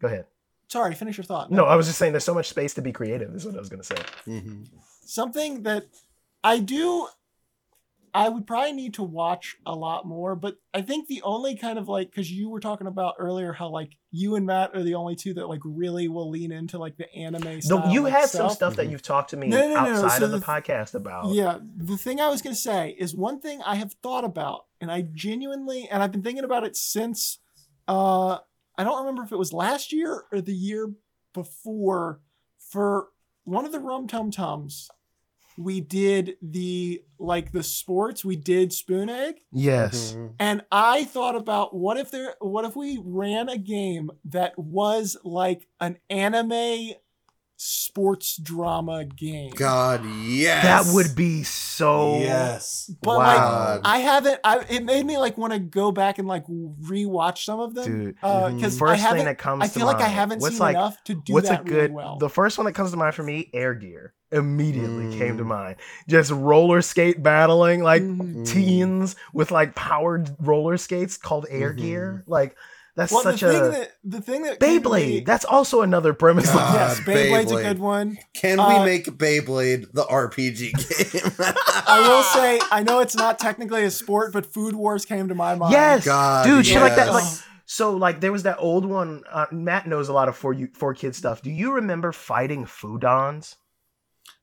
Go ahead. Sorry, finish your thought. No, I was just saying there's so much space to be creative. Is what I was gonna say. Mhm. something that I do I would probably need to watch a lot more, but I think the only kind of like because you were talking about earlier how like you and Matt are the only two that like really will lean into like the anime. No, you like, had some stuff. stuff that you've talked to me No, no, no, no, outside so of the, the- podcast about. Yeah, the thing I was gonna say is one thing I have thought about, and I genuinely, and I've been thinking about it since, uh, I don't remember if it was last year or the year before. For one of the Rum Tum Tums, we did the like the sports. We did Spoon Egg, Yes. Mhm. and I thought about what if there, what if we ran a game that was like an anime sports drama game. God, yes. That would be so. Yes. But Wow. like I haven't I it made me like want to go back and like rewatch some of them. Dude, Uh Mhm. because I First thing haven't that comes I to feel like I haven't what's seen like- enough to do What's that a good? really well. The first one that comes to mind for me, Air Gear, immediately came to Mm. mind. Just roller skate battling, like Mhm. Mm. teens with like powered roller skates called Air Mhm. Gear. Like That's well, such the thing a that the thing that came Beyblade. me- That's also another premise. God. yes, Beyblade's a good one. Can we Uh, make Beyblade the RPG game? I will say, I know it's not technically a sport, but Food Wars came to my mind. yes, God, dude, shit like that. Like so, like there was that old one. Uh, Matt knows a lot of for you for kid stuff. Do you remember fighting foodons?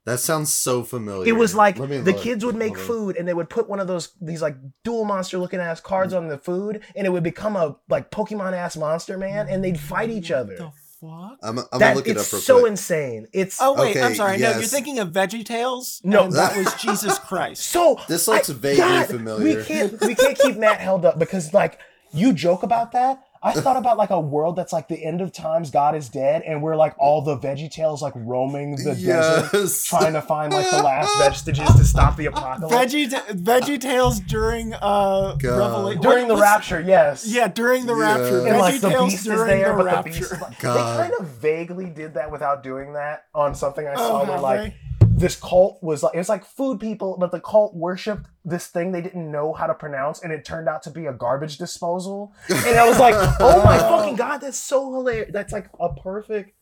That sounds so familiar. It was like the look. kids would make food and they would put one of those these like dual monster looking ass cards on the food and it would become a like Pokemon ass monster man and they'd fight each other. The fuck? I'm, I'm that gonna look it it's up real so quick. insane. It's Oh wait, I'm Okay, sorry. No, you're thinking of Veggie Tales. No. that was Jesus Christ. so This looks I- vaguely God, familiar. We can't we can't keep Matt held up because like you joke about that. I thought about like a world that's like the end of times, God is dead, and we're like all the Veggie Tales like roaming the desert trying to find like the last vestiges to stop the apocalypse. Veggie Veggie Tales during uh God. Revelation During the rapture, yes. Yeah, during the Yeah. rapture. And, And Veggie like the Tales beast is during there, the but the rapture. beast is like, God. they kind of vaguely did that without doing that on something I Oh, saw where have like they? This cult was like it was like food people, but the cult worshipped this thing they didn't know how to pronounce, and it turned out to be a garbage disposal. And I was like, oh my fucking god, that's so hilarious. That's like a perfect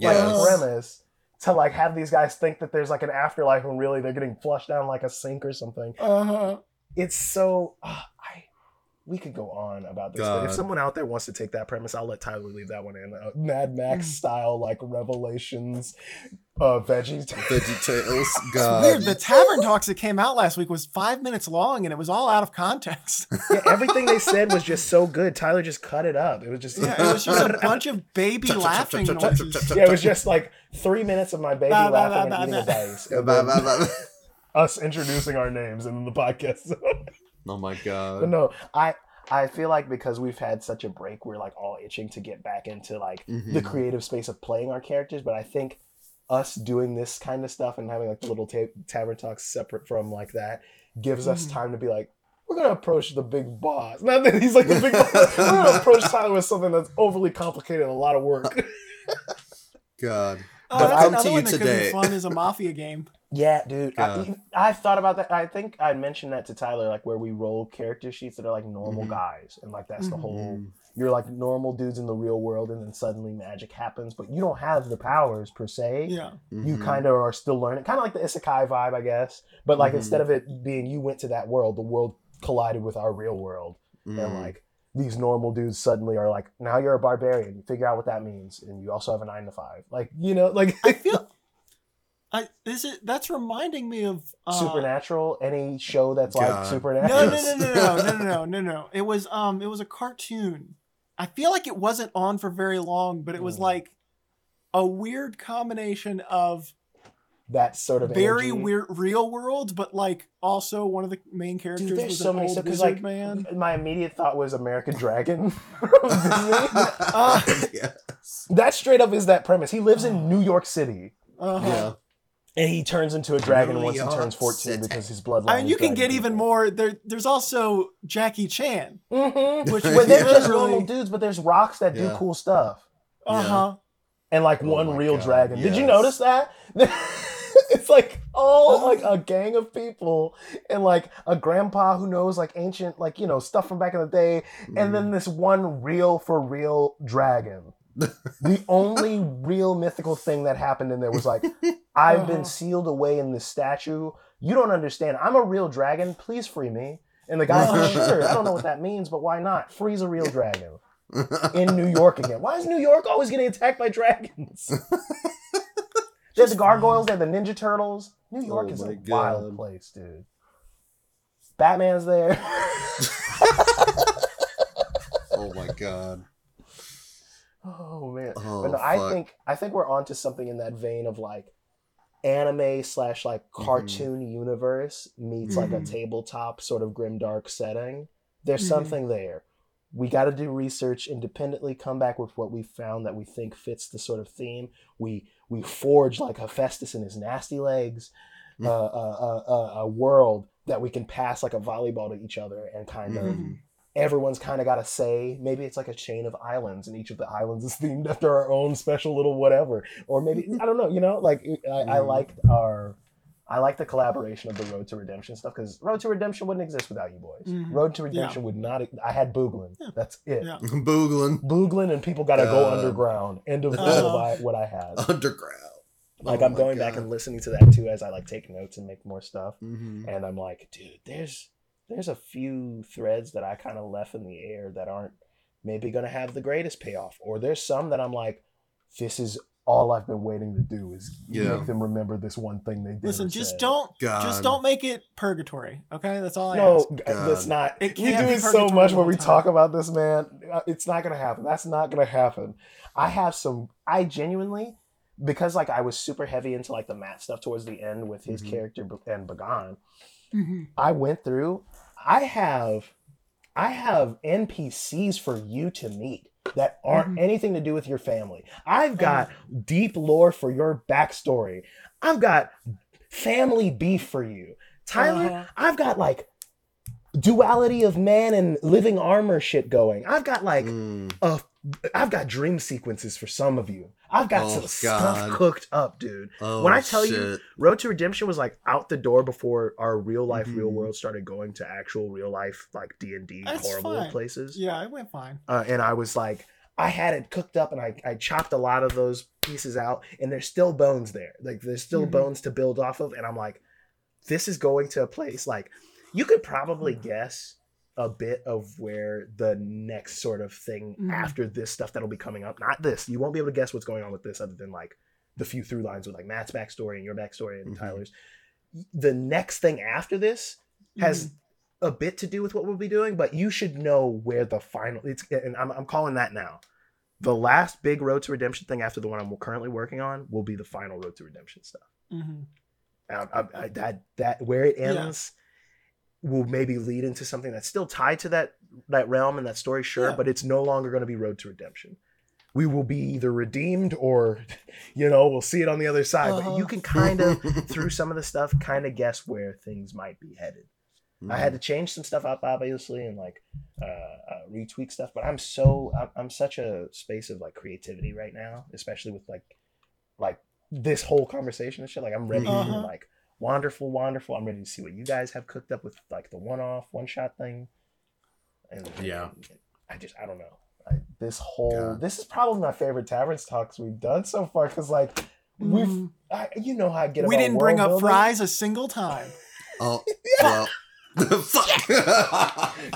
like Yes. premise to like have these guys think that there's like an afterlife when really they're getting flushed down like a sink or something. Uh-huh. It's so ah, I we could go on about this, but if someone out there wants to take that premise, I'll let Tyler leave that one in. Uh, Mad Max style, like Revelations, uh, veggies. Veggie Tales. It's God. weird. The Tavern Talks that came out last week was five minutes long, and it was all out of context. yeah, everything they said was just so good. Tyler just cut it up. It was just Yeah, it was just a bunch of baby laughing noises. yeah, it was just like three minutes of my baby Bah, bah, laughing bah, and bah, eating a dice. Ba- and ba- then ba- ba- us introducing our names in the podcast. Oh my But god. no, I I feel like because we've had such a break, we're like all itching to get back into like the Mhm. creative space of playing our characters. But I think us doing this kind of stuff and having like the little ta- tavern talks separate from like that gives us Mhm. time to be like. We're gonna approach the big boss. Not that he's like the big boss. We're gonna approach Tyler with something that's overly complicated and a lot of work. God. Oh, But that's come another to you one that could today. be fun is a mafia game. Yeah, dude. God. I, I've thought about that. I think I mentioned that to Tyler, like where we roll character sheets that are like normal Mhm. guys, and like that's the Mhm. whole. Mm. You're like normal dudes in the real world, and then suddenly magic happens, but you don't have the powers per se. Yeah. You Mhm. kind of are still learning, kind of like the isekai vibe, I guess. But like Mhm. instead of it being you went to that world, the world collided with our real world, Mm. and like these normal dudes suddenly are like, now you're a barbarian. You figure out what that means, and you also have a nine to five. Like you know, like I feel. I is it that's reminding me of uh, supernatural. Any show that's God. like supernatural. no, no, no, no, no, no, no, no, no. It was um, it was a cartoon. I feel like it wasn't on for very long, but it was Mm. like a weird combination of that sort of very energy. weird real world, but like also one of the main characters Dude, was so an many old stuff like man. my immediate thought was American Dragon. Uh, yes. that straight up is that premise. He lives in New York City Uh-huh. Yeah. and he turns into a dragon New once he turns 14 because his bloodline. I mean, you can dragon get even more. There, there's also Jackie Chan. Mhm. Which Where they're just literally- normal dudes, but there's rocks that do cool stuff. Uh huh. And like Oh one real God, dragon. Did you notice that? it's like all like a gang of people and like a grandpa who knows like ancient like you know stuff from back in the day Mm. and then this one real for real dragon. the only real mythical thing that happened in there was like, I've Uh-huh. been sealed away in this statue. You don't understand. I'm a real dragon. Please free me. And the guy's like, sure. I don't know what that means, but why not? Freeze a real dragon in New York again. Why is New York always getting attacked by dragons? There's the gargoyles. They have the Ninja Turtles. New York Oh is a my wild place, dude. Batman's there. oh my god. Oh man. Oh, but no, I think I think we're onto something in that vein of like anime slash like Mm-hmm. cartoon universe meets like a Mhm. tabletop sort of grim dark setting. There's Mhm. something there. We got to do research independently, come back with what we found that we think fits the sort of theme. We we forge like Hephaestus and his nasty legs, Mm. uh, uh, uh, uh, a world that we can pass like a volleyball to each other and kind of. Everyone's kind of got to say maybe it's like a chain of islands and each of the islands is themed after our own special little whatever or maybe i don't know you know like i, I Mhm. liked our I like the collaboration of the Road to Redemption stuff because Road to Redemption wouldn't exist without you boys. Mhm. Road to Redemption would not. I had Booglin. Yeah. That's it. Yeah. Booglin Booglin and people got to go underground. End of Uh-huh. what I, what had. underground. Like Oh I'm my going back and listening to that too as I like take notes and make more stuff. Mhm. And I'm like, dude, there's there's a few threads that I kind of left in the air that aren't maybe gonna have the greatest payoff. Or there's some that I'm like, this is all I've been waiting to do is Yeah. make them remember this one thing they did. Listen, just said. don't God. just don't make it purgatory. Okay, that's all I No, ask. g- God. not. It we can't do be it so much when we time. talk about this, man. Uh, It's not gonna happen. That's not gonna happen. I have some. I genuinely, because like I was super heavy into like the Matt stuff towards the end with his Mhm. character and Bagan. Mhm. I went through. I have, I have NPCs for you to meet that aren't Mhm. anything to do with your family. I've got deep lore for your backstory. I've got family beef for you, Tyler. Uh-huh. I've got like duality of man and living armor shit going. I've got like Mm. a, I've got dream sequences for some of you. I've got Oh, some God. stuff cooked up, dude. Oh, when I tell you- Road to Redemption was like out the door before our real life, real Mhm. world started going to actual real life like D and D That's horrible fine. places. Yeah, it went fine. Uh, and I was like, I had it cooked up, and I, I chopped a lot of those pieces out, and there's still bones there. Like there's still Mhm. bones to build off of, and I'm like, this is going to a place like you could probably guess a bit of where the next sort of thing Mhm. after this stuff that'll be coming up. Not this. You won't be able to guess what's going on with this other than like the few through lines with like Matt's backstory and your backstory and Mhm. Tyler's. The next thing after this has a bit to do with what we'll be doing, but you should know where the final it's and I'm, I'm calling that now. The last big Road to Redemption thing after the one I'm currently working on will be the final Road to Redemption stuff. Mhm. Um, I, I, that that where it Yeah. Will maybe lead into something that's still tied to that that realm and that story, sure, Yeah. but it's no longer going to be Road to Redemption. We will be either redeemed or, you know, we'll see it on the other side. But Uh-huh. you can kind of through some of the stuff, kind of guess where things might be headed. I had to change some stuff up, obviously, and like uh, uh, retweak stuff. But I'm so I'm, I'm such a space of like creativity right now, especially with like like this whole conversation and shit. Like I'm ready Uh-huh. to like wonderful, wonderful. I'm ready to see what you guys have cooked up with like the one off, one shot thing. And Yeah. I just I don't know. I, this whole God. this is probably my favorite taverns talks we've done so far because like we've Mhm. I, you know how I get We about didn't bring up building. fries a single time. Oh, well. Fuck.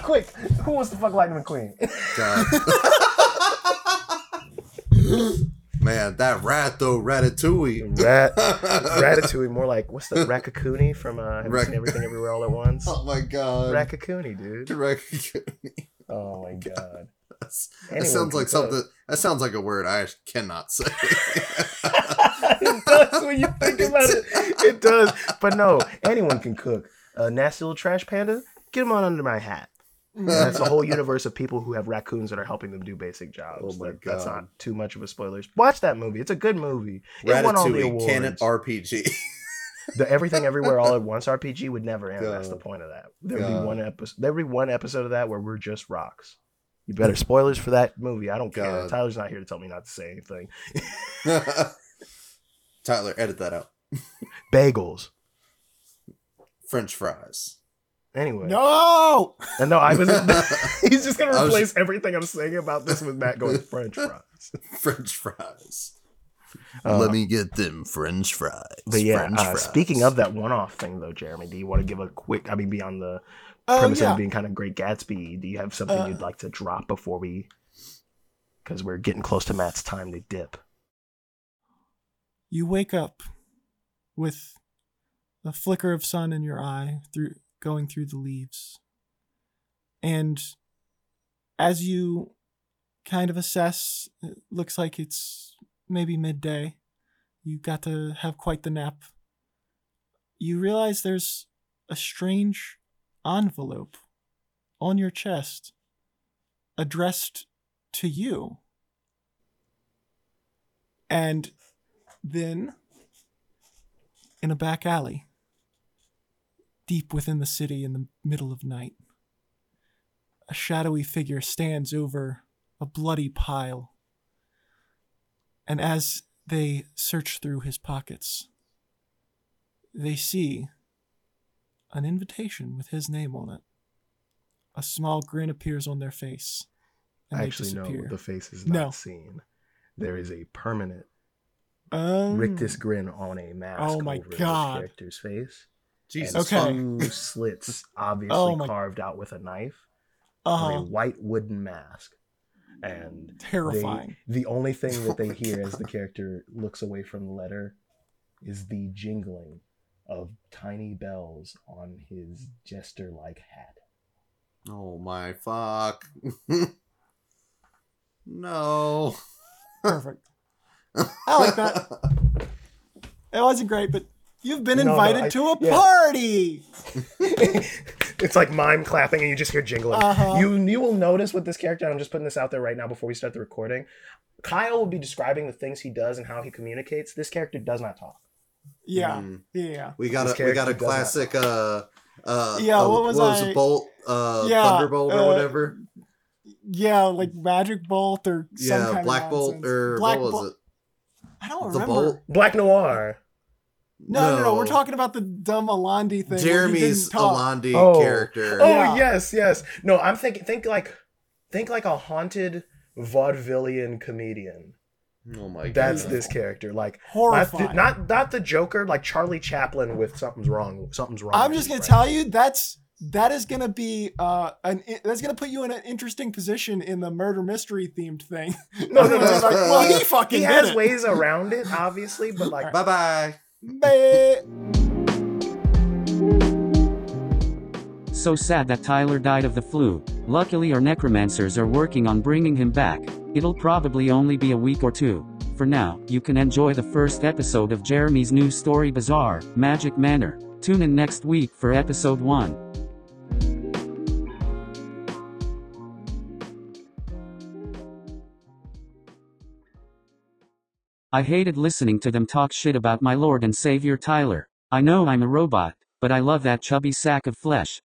Quick, who wants to fuck Lightning McQueen? God. Man, that rat though, Ratatouille. Rat, Ratatouille, more like what's the Raccacoonie from uh, Have you seen Everything Everywhere All at Once? oh my god. Raccacoonie, dude. Ratatouille. Oh my god. That's- that sounds like something. That sounds like a word I cannot say. it does when you think about it. It does. But no, anyone can cook. A nasty little trash panda, get him on under my hat. And that's a whole universe of people who have raccoons that are helping them do basic jobs. Oh my That- That's not too much of a spoiler. Watch that movie. It's a good movie. It won all the Ratatouille, canon awards. RPG. the Everything Everywhere All at Once RPG would never end. That's the point of that. There'd be one episode. There'd be one episode of that where we're just rocks. You better spoilers for that movie. I don't care. Tyler's not here to tell me not to say anything. Tyler, edit that out. Bagels. French fries. Anyway, No. and no, I was. he's just gonna I was- replace everything I'm saying about this with Matt going French fries. French fries. Uh, Let me get them French fries. But yeah, French uh, fries. speaking of that one-off thing, though, Jeremy, do you want to give a quick? I mean, beyond the Oh premise of yeah. it being kind of Great Gatsby, do you have something Uh, you'd like to drop before we? Because we're getting close to Matt's time to dip. You wake up with a flicker of sun in your eye through going through the leaves. And as you kind of assess, it looks like it's maybe midday. You got to have quite the nap. You realize there's a strange envelope on your chest addressed to you. And then, in a back alley, deep within the city in the middle of night, a shadowy figure stands over a bloody pile. And as they search through his pockets, they see an invitation with his name on it. A small grin appears on their face. And Actually, they no, disappear. the face is No. not seen. There is a permanent Um, rictus grin on a mask Oh my over God. character's face. Jesus. and Okay. two slits obviously Oh my- carved out with a knife on a uh-huh. white wooden mask. And they, Terrifying. the only thing that they hear as the character looks away from the letter is the jingling of tiny bells on his jester like hat. Oh my fuck. no. Perfect. I like that. It wasn't great, but you've been No, no, invited I- to a yeah. party. it's like mime clapping and you just hear jingling. Uh-huh. You you will notice with this character, I'm just putting this out there right now before we start the recording. Kyle will be describing the things he does and how he communicates. This character does not talk. Yeah, Mm. yeah. We got This a we got a classic uh uh Yeah, uh, what was I- it bolt uh Yeah, thunderbolt or uh, whatever Yeah, like Magic Bolt or some yeah kind black of bolt or Black what was Bolt- it I don't the remember. bolt Black Noir. No, no, no, We're talking about the dumb Alandi thing. Jeremy's didn't. Alandi Oh. character Oh Yeah. yes, yes. No, I'm thinking think like think like a haunted vaudevillian comedian. oh my god That's this character. Like not Horrifying. the, not not the Joker, like Charlie Chaplin with something's wrong. Something's wrong. I'm just gonna brain. tell you that's that is gonna be uh an that's gonna put you in an interesting position in the murder mystery themed thing. No, no, no. It's like, well, he fucking he has it. ways around it, obviously, but like bye bye Meh. So sad that Tyler died of the flu. Luckily, our necromancers are working on bringing him back. It'll probably only be a week or two. For now, you can enjoy the first episode of Jeremy's new story Bazaar, Magic Manor. Tune in next week for episode 1. I hated listening to them talk shit about my lord and savior Tyler. I know I'm a robot, but I love that chubby sack of flesh.